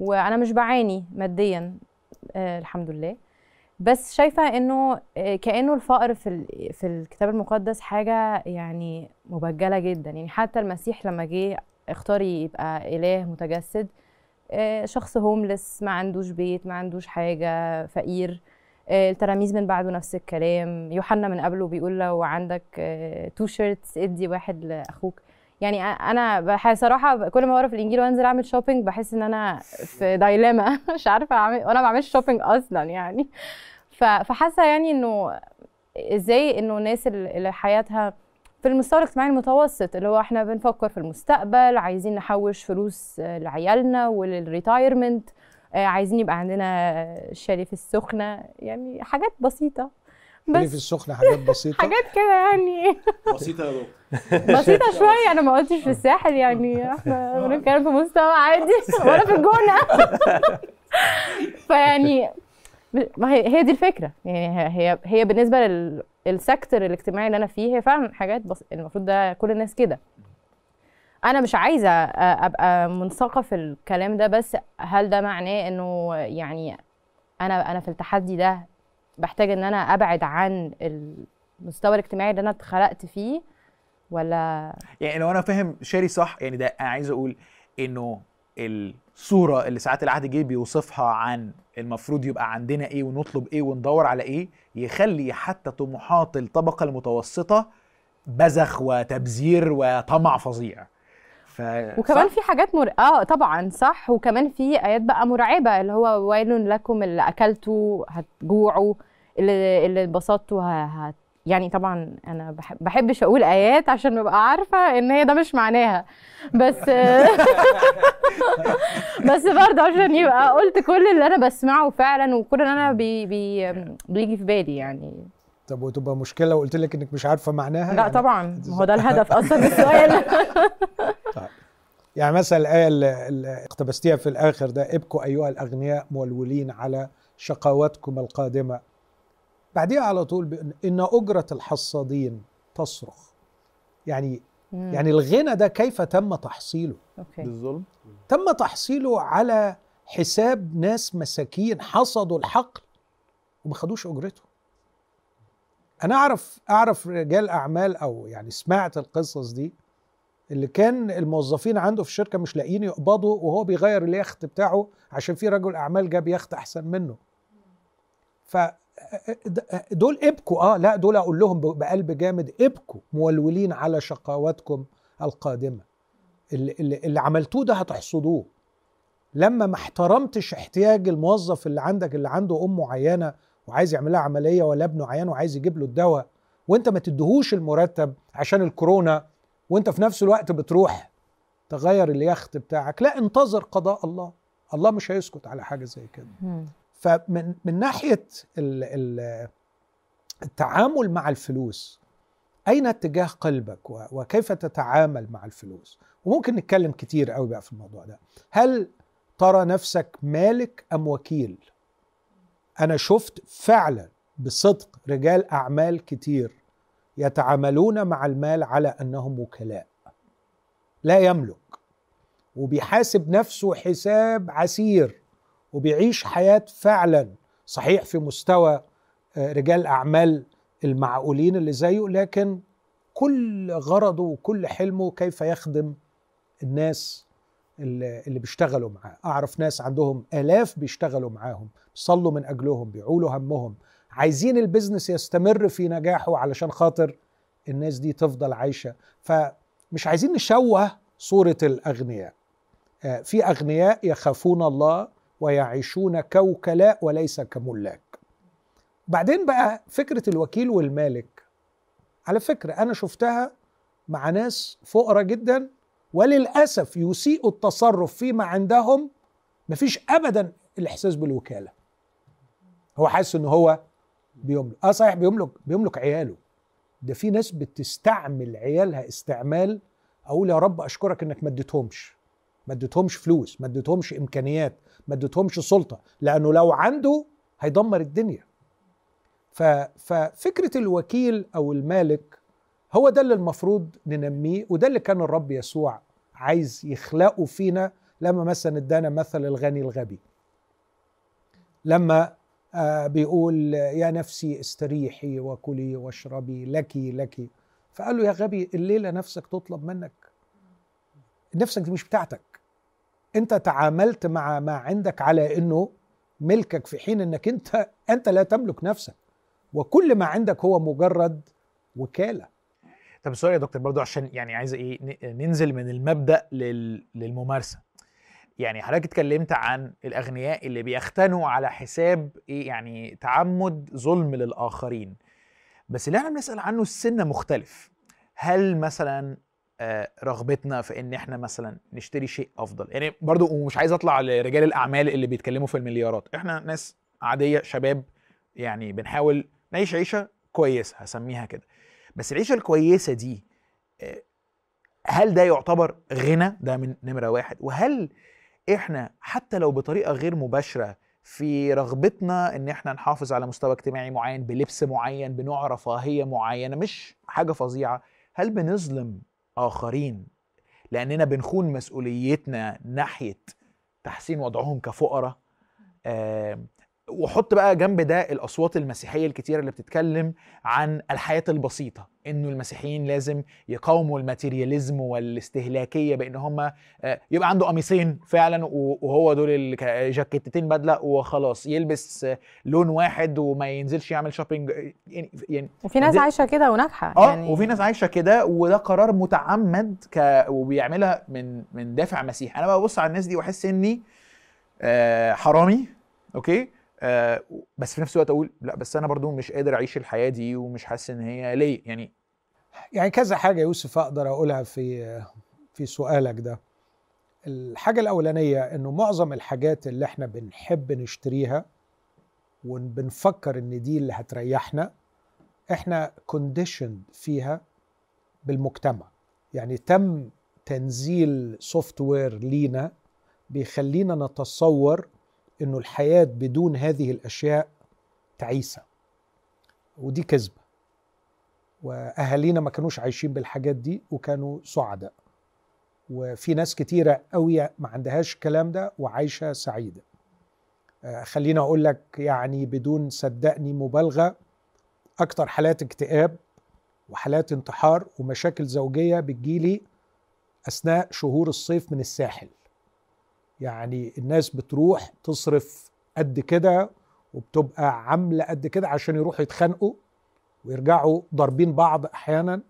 وأنا مش بعاني ماديا آه الحمد لله. بس شايفة إنه آه كأنه الفقر في في الكتاب المقدس حاجة يعني مبجلة جدا. يعني حتى المسيح لما جه اختار يبقى إله متجسد شخص homeless ما عندوش بيت ما عندوش حاجة فقير. آه، التلاميذ من بعده نفس الكلام. يوحنا من قبله بيقول لو عندك two shirts ادي واحد لأخوك. يعني أنا صراحة كل ما بقرا في الإنجيل وأنزل أعمل shopping بحس إن أنا في dilemma [laughs] مش عارفة اعمل وأنا ما بعملش shopping أصلا يعني. فحاسة يعني إنه إزاي إنه الناس اللي حياتها في المستوى الاجتماعي المتوسط اللي هو إحنا بنفكر في المستقبل عايزين نحوش فلوس لعيالنا ولل retirement آه، عايزين يبقى عندنا شاليه في السخنة يعني حاجات
بسيطة.
بس
في السخنة حاجات بسيطة؟ [laughs]
حاجات كده يعني.
بسيطة يا دكتور.
بسيطة شوية أنا ما قلتش في الساحل يعني. إحنا بنتكلم في مستوى عادي ولا في الجونة. [laughs] فيعني ما هي هي دي الفكرة. يعني هي هي, بالنسبة للسيكتور الاجتماعي اللي أنا فيه هي فعلا حاجات بس المفروض ده كل الناس كده. أنا مش عايزة أبقى منساقه في الكلام ده بس هل ده معناه إنه يعني أنا أنا في التحدي ده بحتاج إن أنا أبعد عن المستوى الاجتماعي اللي أنا اتخلقت فيه ولا؟
يعني لو أنا فاهم شاري صح يعني ده أنا عايز أقول إنه الصورة اللي ساعات العهد الجديد بيوصفها عن المفروض يبقى عندنا إيه ونطلب إيه وندور على إيه يخلي حتى طموحات الطبقة المتوسطة بذخ وتبذير وطمع فظيع ف
وكمان
صح؟
في حاجات مر... آه طبعا صح وكمان في آيات بقى مرعبة اللي هو ويل لكم اللي أكلتوا هتجوعوا اللي اللي اتبسطتوا. هت... يعني طبعا أنا بحب بحبش أقول آيات عشان ببقى عارفة إن هي ده مش معناها. بس [laughs] بس برضه عشان يبقى قلت كل اللي أنا بسمعه فعلا وكل اللي أنا بي... بي... بيجي في بالي يعني.
طب وتبقى مشكلة لو قلت لك إنك مش عارفة معناها؟
لا
يعني
طبعا. هو ده الهدف أصلا من السؤال. [laughs]
يعني مثلا الآية اللي اقتبستيها في الآخر ده ابكوا أيها الأغنياء مولولين على شقواتكم القادمة. بعديها على طول بيقول إن أجرة الحصادين تصرخ. يعني
مم.
يعني الغنى ده كيف تم تحصيله؟
أوكي.
بالظلم.
تم تحصيله على حساب ناس مساكين حصدوا الحقل وما خدوش أجرته. أنا أعرف أعرف رجال أعمال أو يعني سمعت القصص دي اللي كان الموظفين عنده في الشركة مش لاقيين يقبضوا وهو بيغير اليخت بتاعه عشان في رجل أعمال جاب يخت أحسن منه. ف دول إبكوا آه لا دول أقول لهم بقلب جامد إبكوا مولولين على شقواتكم القادمة. اللي, اللي, عملتوه ده هتحصدوه. لما ما احترمتش احتياج الموظف اللي عندك اللي عنده أم معينة وعايز يعمل لها عملية ولا ابنه عيان وعايز يجيب له الدواء وأنت ما تديهوش المرتب عشان الكورونا وأنت في نفس الوقت بتروح تغير اليخت بتاعك لا انتظر قضاء الله. الله مش هيسكت على حاجة زي كده. فمن من ناحية ال ال التعامل مع الفلوس أين اتجاه قلبك وكيف تتعامل مع الفلوس؟ وممكن نتكلم كتير قوي بقى في الموضوع ده. هل ترى نفسك مالك أم وكيل؟ أنا شفت فعلا بصدق رجال أعمال كتير يتعاملون مع المال على أنهم وكلاء. لا يملك وبيحاسب نفسه حساب عسير. وبيعيش حياة فعلا صحيح في مستوى آه، رجال أعمال المعقولين اللي زيه لكن كل غرضه وكل حلمه كيف يخدم الناس اللي بيشتغلوا معاه. أعرف ناس عندهم آلاف بيشتغلوا معاهم بيصلوا من أجلهم بيعولوا همهم. عايزين البيزنس يستمر في نجاحه علشان خاطر الناس دي تفضل عايشة. فمش عايزين نشوه صورة الأغنياء. آه، في أغنياء يخافون الله ويعيشون كوكلاء وليس كملاك. بعدين بقى فكرة الوكيل والمالك. على فكرة أنا شفتها مع ناس فقراء جدا وللأسف يسيئوا التصرف فيما عندهم مفيش ابدا الإحساس بالوكالة. هو حاسس إن هو بيملك. آه صحيح بيملك بيملك عياله. ده في ناس بتستعمل عيالها استعمال. أقول يا رب أشكرك إنك ما اديتهمش. ما اديتهمش فلوس ما اديتهمش إمكانيات ما اديتهمش سلطة لأنه لو عنده هيدمر الدنيا. ففكرة الوكيل أو المالك هو ده اللي المفروض ننميه وده اللي كان الرب يسوع عايز يخلقه فينا لما مثلا ادانا مثل الغني الغبي. لما آه، بيقول يا نفسي استريحي وكلي واشربي لك لك. فقال له يا غبي الليلة نفسك تطلب منك. نفسك دي مش بتاعتك. انت تعاملت مع ما عندك على انه ملكك في حين انك انت انت لا تملك نفسك. وكل ما عندك هو مجرد وكالة.
طب سوري يا دكتور برضو عشان يعني عايز إيه ننزل من المبدأ لل... للممارسة. يعني حضرتك اتكلمت عن الأغنياء اللي بيختنوا على حساب إيه يعني تعمد ظلم للآخرين. بس اللي إحنا بنسأل عنه السن مختلف. هل مثلا رغبتنا في إن إحنا مثلا نشتري شيء أفضل. يعني برضو ومش عايز أطلع لرجال الأعمال اللي بيتكلموا في المليارات. إحنا ناس عادية شباب يعني بنحاول نعيش عيشة كويسة هسميها كده. بس العيشة الكويسة دي آه، هل ده يعتبر غنى؟ ده من نمرة واحد. وهل إحنا حتى لو بطريقة غير مباشرة في رغبتنا إن إحنا نحافظ على مستوى اجتماعي معين بلبس معين بنوع رفاهية معينة مش حاجة فظيعة هل بنظلم آخرين لأننا بنخون مسؤوليتنا ناحية تحسين وضعهم كفقراء آه، وحط بقى جنب ده الأصوات المسيحية الكتيرة اللي بتتكلم عن الحياة البسيطة. إنه المسيحيين لازم يقاوموا ال materialism والاستهلاكية بإن هم آه، يبقى عنده قميصين فعلا وهو دول جاكيتتين بدلة وخلاص يلبس آه، لون واحد وما ينزلش يعمل shopping آه، يعني يعني
وفي ناس عايشة كده وناجحة
آه
يعني
وفي ناس عايشة كده وده قرار متعمد ك... وبيعملها من من دافع مسيحي أنا ببص على الناس دي وأحس إني آه حرامي okay؟ آه بس في نفس الوقت أقول لأ بس أنا برضو مش قادر أعيش الحياة دي ومش حاسس إن هي ليا. يعني
يعني كذا حاجة يوسف أقدر أقولها في في سؤالك ده. الحاجة الأولانية إنه معظم الحاجات اللي إحنا بنحب نشتريها وبنفكر إن دي اللي هتريحنا إحنا conditioned فيها بالمجتمع. يعني تم تنزيل سوفت وير لينا بيخلينا نتصور إنه الحياة بدون هذه الأشياء تعيسة. ودي كذبة. وأهالينا ما كانوش عايشين بالحاجات دي وكانوا سعداء. وفي ناس كتيرة قوي ما عندهاش الكلام ده وعايشة سعيدة. آه، خليني أقول لك يعني بدون صدقني مبالغة أكتر حالات اكتئاب وحالات انتحار ومشاكل زوجية بتجيلي أثناء شهور الصيف من الساحل. يعني الناس بتروح تصرف قد كده وبتبقى عاملة قد كده عشان يروحوا يتخانقوا ويرجعوا ضاربين بعض أحيانا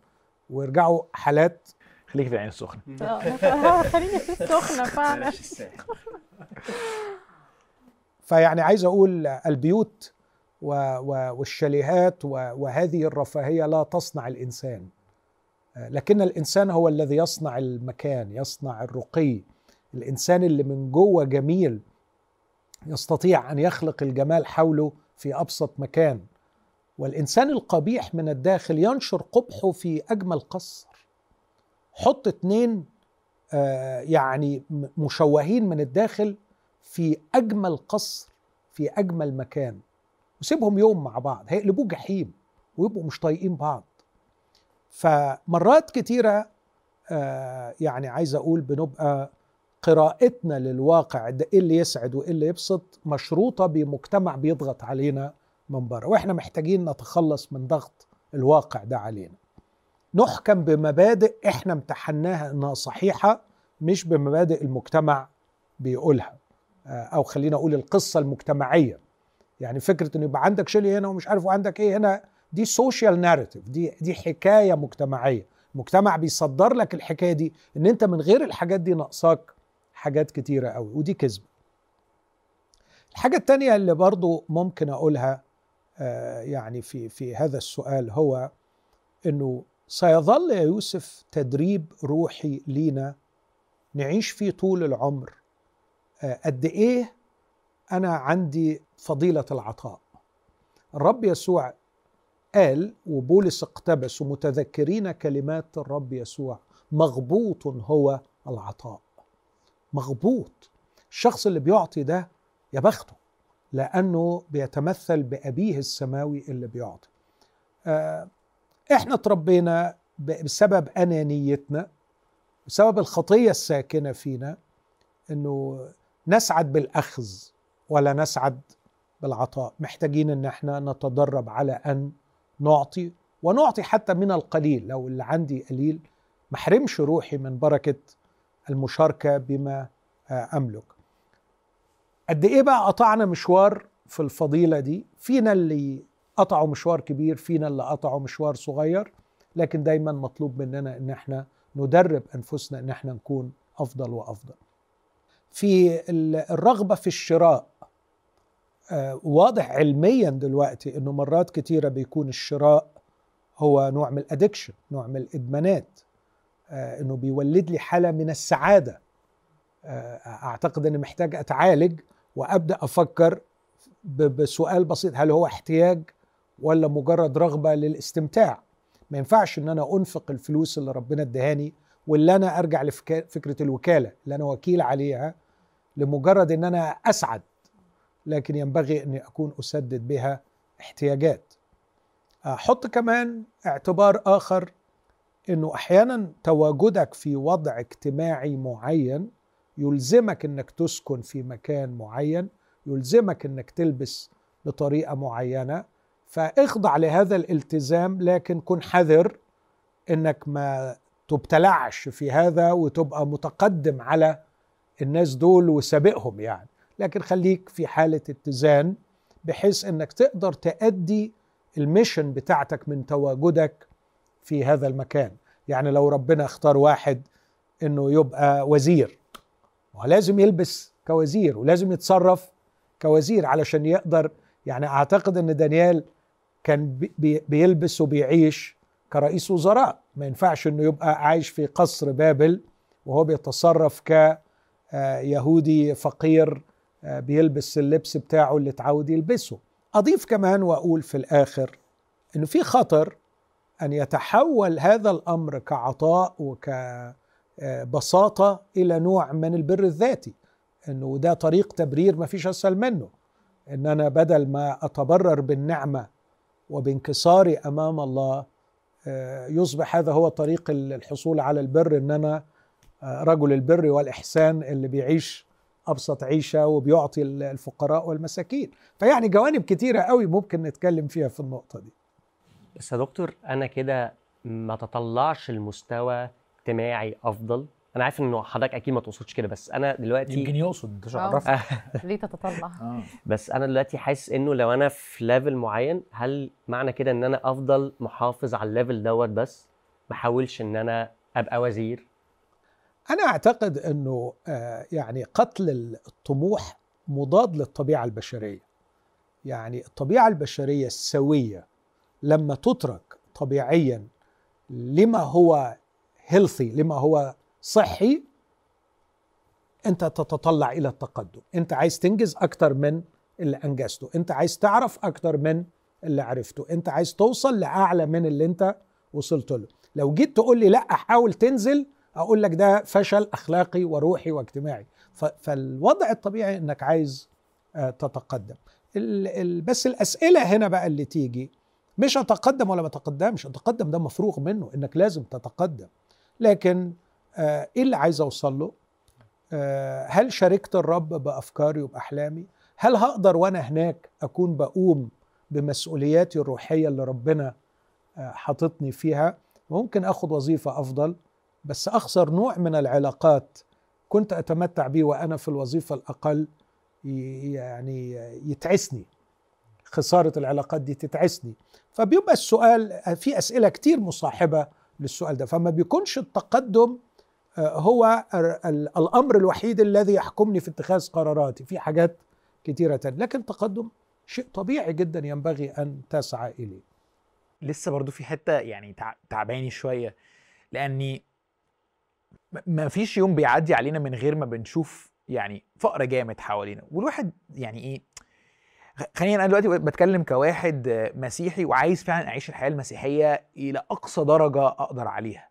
ويرجعوا حالات
خليك في العين السخنة. [laughs]
آه، خليني في السخنة فعلا.
فيعني عايز أقول البيوت و و والشاليهات و وهذه الرفاهية لا تصنع الإنسان. آه، لكن الإنسان هو الذي يصنع المكان يصنع الرقي الإنسان اللي من جوه جميل يستطيع أن يخلق الجمال حوله في أبسط مكان والإنسان القبيح من الداخل ينشر قبحه في أجمل قصر. حط اتنين آه، يعني مشوهين من الداخل في أجمل قصر في أجمل مكان وسيبهم يوم مع بعض هيقلبوه جحيم ويبقوا مش طايقين بعض. فمرات كتيرة آه، يعني عايز أقول بنبقى قراءتنا للواقع ده إيه اللي يسعد وايه اللي يبسط مشروطة بمجتمع بيضغط علينا من بره وإحنا محتاجين نتخلص من ضغط الواقع ده علينا. نحكم بمبادئ إحنا امتحناها إنها صحيحة مش مبادئ المجتمع بيقولها. آه، أو خلينا أقول القصة المجتمعية. يعني فكرة ان يبقى عندك شاليه هنا ومش عارف وعندك إيه هنا دي social narrative دي دي حكاية مجتمعية. مجتمع بيصدر لك الحكاية دي إن أنت من غير الحاجات دي ناقصاك حاجات كتيرة قوي ودي كذبه الحاجة التانية اللي برضو ممكن أقولها آه، يعني في في هذا السؤال هو إنه سيظل يا يوسف تدريب روحي لينا نعيش فيه طول العمر آه، قد إيه أنا عندي فضيلة العطاء. الرب يسوع قال وبولس اقتبس متذكرين كلمات الرب يسوع مغبوط هو العطاء. مغبوط. الشخص اللي بيعطي ده يا بخته لأنه بيتمثل بأبيه السماوي اللي بيعطي. آه، إحنا اتربينا بسبب أنانيتنا بسبب الخطية الساكنة فينا إنه نسعد بالأخذ ولا نسعد بالعطاء. محتاجين إن إحنا نتدرب على أن نعطي ونعطي حتى من القليل. لو اللي عندي قليل ما احرمش روحي من بركة المشاركة بما آه، أملك. قد إيه بقى قطعنا مشوار في الفضيلة دي؟ فينا اللي قطعوا مشوار كبير فينا اللي قطعوا مشوار صغير لكن دايما مطلوب مننا إن إحنا ندرب أنفسنا إن إحنا نكون أفضل وأفضل. في ال- الرغبة في الشراء آه، واضح علميا دلوقتي إنه مرات كتيرة بيكون الشراء هو نوع من الادكشن نوع من الإدمانات. إنه بيولد لي حالة من السعادة. آه، أعتقد إني محتاج أتعالج وأبدأ أفكر بسؤال بسيط. هل هو احتياج ولا مجرد رغبة للاستمتاع؟ ما ينفعش إن أنا أنفق الفلوس اللي ربنا ادهاني واللي أنا أرجع لفكره الوكالة اللي أنا وكيل عليها لمجرد إن أنا أسعد لكن ينبغي إني أكون أسدد بها احتياجات. أحط كمان اعتبار آخر إنه أحيانا تواجدك في وضع اجتماعي معين يلزمك إنك تسكن في مكان معين يلزمك إنك تلبس بطريقة معينة فاخضع لهذا الالتزام لكن كن حذر إنك ما تبتلعش في هذا وتبقى متقدم على الناس دول وسابقهم يعني. لكن خليك في حالة اتزان بحيث إنك تقدر تأدي الميشن بتاعتك من تواجدك في هذا المكان. يعني لو ربنا اختار واحد إنه يبقى وزير ولازم يلبس كوزير ولازم يتصرف كوزير علشان يقدر يعني أعتقد إن دانيال كان بي بيلبس وبيعيش كرئيس وزراء. ما ينفعش إنه يبقى عايش في قصر بابل وهو بيتصرف كيهودي فقير آه، بيلبس اللبس بتاعه اللي اتعود يلبسه. أضيف كمان وأقول في الآخر إنه في خطر أن يتحول هذا الأمر كعطاء وكبساطه إلى نوع من البر الذاتي إنه ده طريق تبرير ما فيش أسهل منه. إن أنا بدل ما أتبرر بالنعمة وبانكساري أمام الله آه، يصبح هذا هو طريق الحصول على البر إن أنا آه، رجل البر والإحسان اللي بيعيش أبسط عيشة وبيعطي الفقراء والمساكين. فيعني جوانب كتيرة قوي ممكن نتكلم فيها في النقطة دي.
بس يا دكتور أنا كده ما تطلعش المستوى اجتماعي أفضل. أنا عارف إنه حضرتك أكيد ما تقصدش كده بس أنا دلوقتي
يمكن يقصد أنت
آه.
عرفت [laughs]
ليه تتطلع؟
آه.
بس أنا دلوقتي حاسس إنه لو أنا في level معين هل معنى كده إن أنا أفضل محافظ على ال level دوت بس؟ ما أحاولش إن أنا أبقى وزير؟
أنا أعتقد إنه آه، يعني قتل الطموح مضاد للطبيعة البشرية. يعني الطبيعة البشرية السويه لما تترك طبيعيا لما هو هيلثي لما هو صحي أنت تتطلع إلى التقدم. أنت عايز تنجز أكتر من اللي أنجزته. أنت عايز تعرف أكتر من اللي عرفته. أنت عايز توصل لأعلى من اللي أنت وصلت له. لو جيت تقول لي لا حاول تنزل أقول لك ده فشل أخلاقي وروحي واجتماعي. فالوضع الطبيعي إنك عايز آه، تتقدم. بس الأسئلة هنا بقى اللي تيجي مش اتقدم ولا ما اتقدمش اتقدم ده مفروغ منه إنك لازم تتقدم. لكن آه، إيه اللي عايز أوصل له؟ آه، هل شاركت الرب بأفكاري وبأحلامي؟ هل هقدر وأنا هناك أكون بقوم بمسؤولياتي الروحية اللي ربنا آه، حاططني فيها؟ ممكن آخد وظيفة أفضل بس أخسر نوع من العلاقات كنت أتمتع به وأنا في الوظيفة الأقل يعني يتعسني. خسارة العلاقات دي تتعسني. فبيبقى السؤال في أسئلة كتير مصاحبة للسؤال ده. فما بيكونش التقدم آه، هو ال- ال- الأمر الوحيد الذي يحكمني في اتخاذ قراراتي. في حاجات كتيرة تانية. لكن التقدم شيء طبيعي جدا ينبغي أن تسعى إليه.
لسه برضو في حتة يعني تع- تعباني شوية. لأني ما فيش يوم بيعدي علينا من غير ما بنشوف يعني فقر جامد حوالينا. والواحد يعني إيه خ- خليني أنا دلوقتي بتكلم كواحد آه، مسيحي وعايز فعلا أعيش الحياة المسيحية إلى أقصى درجة أقدر عليها.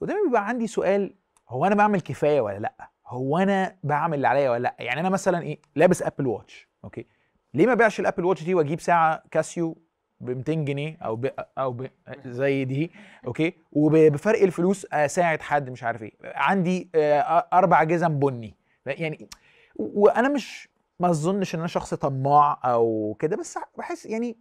ودايما بيبقى عندي سؤال هو أنا بعمل كفاية ولا لأ؟ هو أنا بعمل اللي عليا ولا لأ؟ يعني أنا مثلا إيه لابس Apple Watch okay؟ ليه ما بيعش ال Apple Watch دي وأجيب ساعة كاسيو ب 200 جنيه أو ب أو ب زي دي okay؟ وبفرق الفلوس اساعد حد مش عارف إيه. عندي آه، أربع جزم بني. يعني وأنا مش ما اظنش ان أنا شخص طماع أو كده بس بحس يعني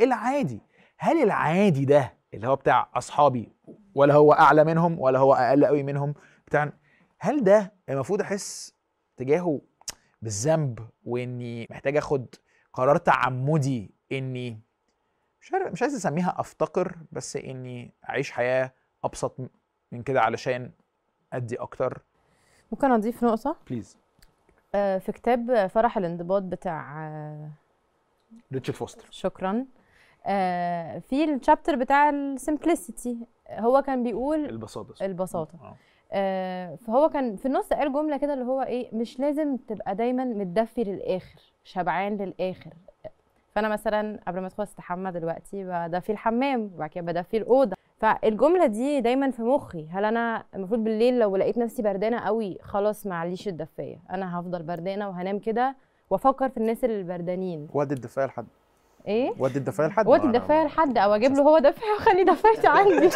العادي. هل العادي ده اللي هو بتاع أصحابي ولا هو أعلى منهم ولا هو أقل قوي منهم بتاع هل ده المفروض أحس تجاهه بالذنب وإني محتاج آخد قرار تعمدي إني مش عارف مش عايز أسميها أفتقر بس إني أعيش حياة أبسط من كده علشان أدي أكتر؟
ممكن أضيف
نقطة؟
please في كتاب فرح الانضباط بتاع آه،
ريتشارد فوستر.
شكرا. آه، في ال chapter بتاع ال simplicity هو كان بيقول
البساطة.
البساطة.
آه.
آه، فهو كان في النص قال جملة كده اللي هو إيه مش لازم تبقى دايما متدفي للآخر شبعان للآخر. فأنا مثلا قبل ما أدخل أستحمى دلوقتي بدفي الحمام وبعد كده بدفي الأوضة. فالجملة دي دايما في مخي. هل أنا المفروض بالليل لو لقيت نفسي بردانة قوي خلاص معليش الدفاية. أنا هفضل بردانة وهنام كده وأفكر في الناس اللي بردانين
وأدي الدفاع لحد.
إيه؟
ودي الدفاية لحد
ودي الدفاية لحد أو أجيب له هو دفاية واخلي دفايتي [laughs] عندي.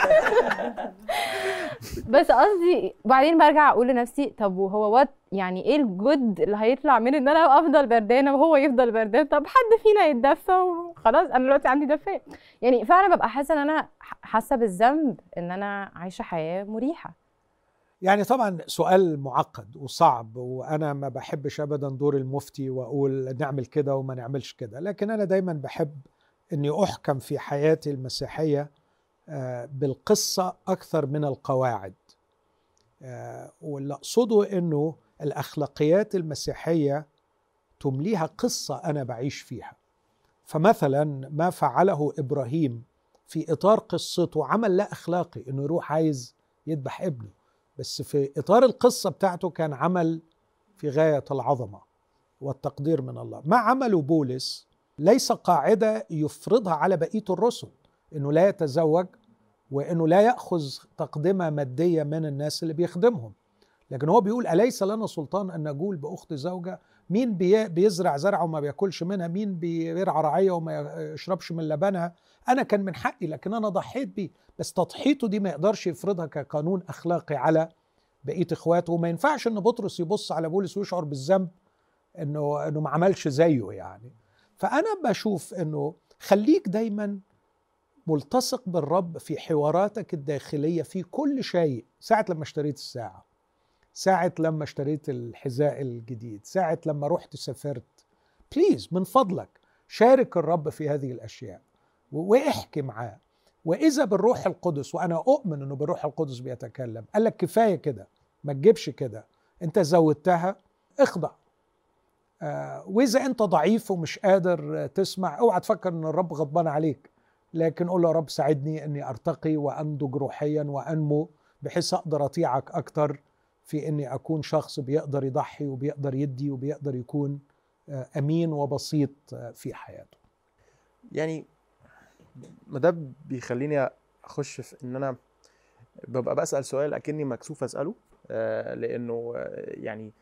بس قصدي بعدين برجع أقول لنفسي طب وهو وات يعني إيه الجود اللي هيطلع من إن أنا أفضل بردانة وهو يفضل بردان؟ طب حد فينا يتدفى وخلاص أنا دلوقتي عندي دفاية. يعني فعلا ببقى حاسة إن أنا حاسة بالذنب إن أنا عايشة حياة مريحة.
يعني طبعا سؤال معقد وصعب وأنا ما بحبش ابدا دور المفتي وأقول نعمل كده وما نعملش كده لكن أنا دايما بحب إني أحكم في حياتي المسيحية آه، بالقصة أكثر من القواعد آه، واللي أقصده إنه الأخلاقيات المسيحية تمليها قصة أنا بعيش فيها. فمثلا ما فعله إبراهيم في إطار قصته عمل لا أخلاقي إنه يروح عايز يذبح ابنه. بس في إطار القصة بتاعته كان عمل في غاية العظمة والتقدير من الله. ما عمله بولس ليس قاعدة يفرضها على بقية الرسل إنه لا يتزوج وإنه لا يأخذ تقدمة مادية من الناس اللي بيخدمهم. لكن هو بيقول أليس لنا سلطان أن نجول بأخت زوجة مين بي- بيزرع زرعه وما بياكلش منها؟ مين بيرعى رعيه وما يشربش من لبنها؟ أنا كان من حقي لكن أنا ضحيت بيه. بس تضحيته دي ما يقدرش يفرضها كقانون أخلاقي على بقية إخواته. وما ينفعش إن بطرس يبص على بولس ويشعر بالذنب إنه إنه ما عملش زيه يعني. فأنا بشوف إنه خليك دايما ملتصق بالرب في حواراتك الداخلية في كل شيء ساعة لما اشتريت الساعة. ساعة لما اشتريت الحذاء الجديد ساعة لما رحت سافرت بليز من فضلك شارك الرب في هذه الأشياء و- واحكي معاه. وإذا بالروح القدس وأنا أؤمن إنه بالروح القدس بيتكلم قال لك كفاية كده ما تجيبش كده. أنت زودتها اخضع. آه وإذا أنت ضعيف ومش قادر تسمع أوعى تفكر إن الرب غضبان عليك. لكن قول يا رب ساعدني إني أرتقي وأنضج روحيا وأنمو بحيث أقدر أطيعك أكتر. في إني أكون شخص بيقدر يضحي وبيقدر يدي وبيقدر يكون آه، أمين وبسيط آه، في حياته.
يعني ما ده بيخليني أخش في إن أنا ببقى بسأل سؤال أكني مكسوف أسأله آه، لأنه يعني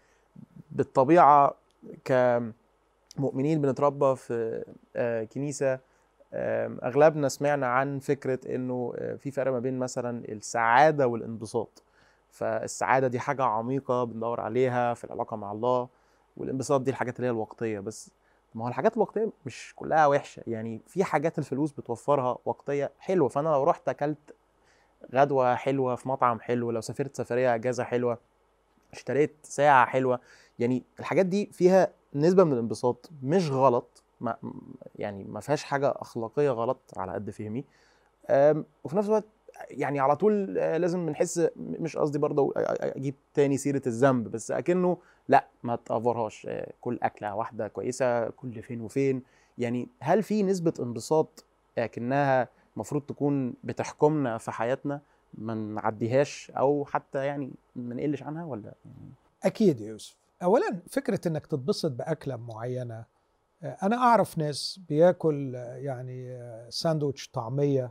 بالطبيعة كمؤمنين بنتربى في كنيسة أغلبنا سمعنا عن فكرة إنه في فرق ما بين مثلا السعادة والانبساط. فالسعادة دي حاجة عميقة بندور عليها في العلاقة مع الله والانبساط دي الحاجات اللي هي الوقتية بس. ما هو الحاجات الوقتية مش كلها وحشة يعني في حاجات الفلوس بتوفرها وقتية حلوة. فأنا لو رحت أكلت غدوة حلوة في مطعم حلو لو سافرت سفرية أجازة حلوة اشتريت ساعة حلوة يعني الحاجات دي فيها نسبة من الانبساط مش غلط ما يعني ما فيهاش حاجة أخلاقية غلط على قد فهمي. وفي نفس الوقت يعني على طول آه، لازم بنحس مش قصدي برضه أجيب تاني سيرة الذنب بس أكنه لا ما تأفورهاش آه، كل أكلة واحدة كويسة كل فين وفين. يعني هل في نسبة انبساط لكنها المفروض تكون بتحكمنا في حياتنا ما نعديهاش أو حتى يعني ما نقلش عنها ولا
أكيد يا يوسف. اولا فكرة إنك تتبسط بأكلة معينة آه، أنا أعرف ناس بياكل يعني ساندوتش طعمية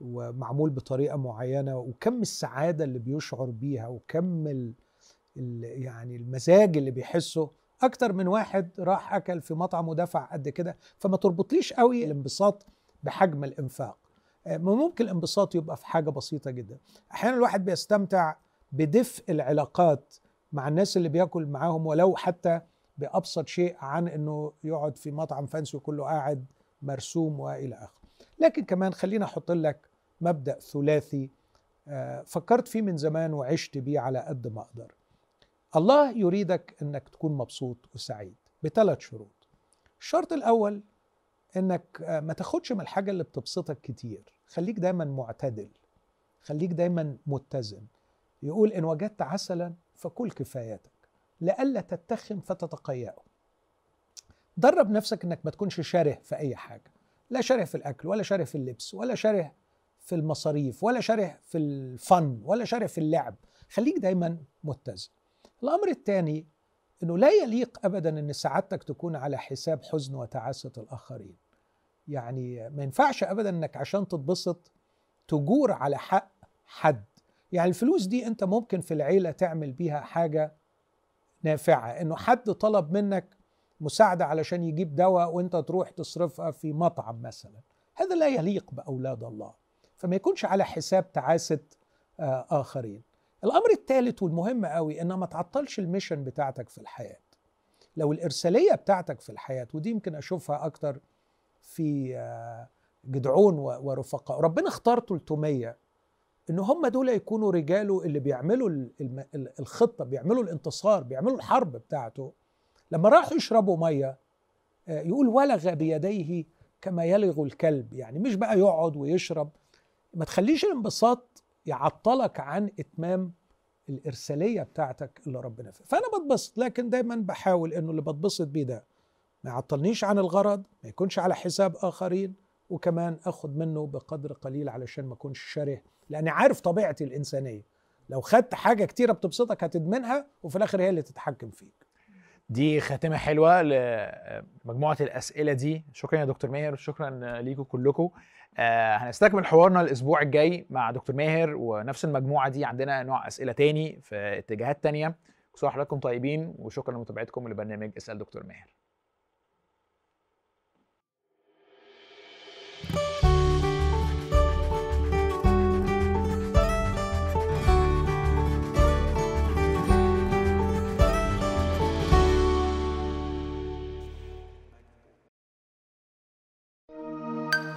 ومعمول بطريقة معينة وكم السعادة اللي بيشعر بيها وكم ال ال يعني المزاج اللي بيحسه. أكتر من واحد راح أكل في مطعم ودفع قد كده فما تربطليش قوي الانبساط بحجم الإنفاق. آه، ممكن الانبساط يبقى في حاجة بسيطة جدا. أحيانا الواحد بيستمتع بدفء العلاقات مع الناس اللي بياكل معاهم ولو حتى بأبسط شيء عن إنه يقعد في مطعم فانسي وكله قاعد مرسوم وإلى آخره. لكن كمان خلينا أحط لك مبدأ ثلاثي آه، فكرت فيه من زمان وعشت بيه على قد ما أقدر. الله يريدك إنك تكون مبسوط وسعيد بثلاث شروط. الشرط الأول إنك آه، ما تاخدش من الحاجة اللي بتبسطك كتير. خليك دايما معتدل. خليك دايما متزن. يقول إن وجدت عسلا فكل كفايتك لئلا تتخم فتتقيأه. درب نفسك إنك ما تكونش شره في أي حاجة. لا شره في الأكل ولا شره في اللبس ولا شره في المصاريف ولا شره في الفن ولا شره في اللعب. خليك دايما متزن. الأمر الثاني إنه لا يليق ابدا إن سعادتك تكون على حساب حزن وتعاسة الآخرين. يعني ما ينفعش ابدا إنك عشان تتبسط تجور على حق حد. يعني الفلوس دي أنت ممكن في العيلة تعمل بيها حاجة نافعة. إنه حد طلب منك مساعدة علشان يجيب دواء وأنت تروح تصرفها في مطعم مثلا. هذا لا يليق بأولاد الله. فما يكونش على حساب تعاسة آه، آخرين. الأمر الثالث والمهم قوي إن ما تعطلش الميشن بتاعتك في الحياة. لو الإرسالية بتاعتك في الحياة ودي يمكن أشوفها أكتر في آه، جدعون ورفقاء. ربنا اختار 300 إن هم دول يكونوا رجاله اللي بيعملوا الخطة بيعملوا الانتصار بيعملوا الحرب بتاعته. لما راحوا يشربوا مية آه، يقول ولغ بيديه كما يلغ الكلب. يعني مش بقى يقعد ويشرب ما تخليش الانبساط يعطلك عن إتمام الإرسالية بتاعتك اللي ربنا فيها. فأنا بتبسط لكن دايما بحاول إنه اللي بتبسط بيه ده ما يعطلنيش عن الغرض ما يكونش على حساب آخرين وكمان آخد منه بقدر قليل علشان ما أكونش شره لأني عارف طبيعتي الإنسانية. لو خدت حاجة كتيرة بتبسطك هتدمنها وفي الآخر هي اللي تتحكم فيك.
دي خاتمه حلوة لمجموعه الأسئلة دي. شكرا يا دكتور ماهر شكرا ليكم كلكم. آه هنستكمل حوارنا الأسبوع الجاي مع دكتور ماهر ونفس المجموعة دي. عندنا نوع أسئلة تاني في اتجاهات تانية. كل سنه طيبين وشكرا لمتابعتكم لبرنامج أسأل دكتور ماهر.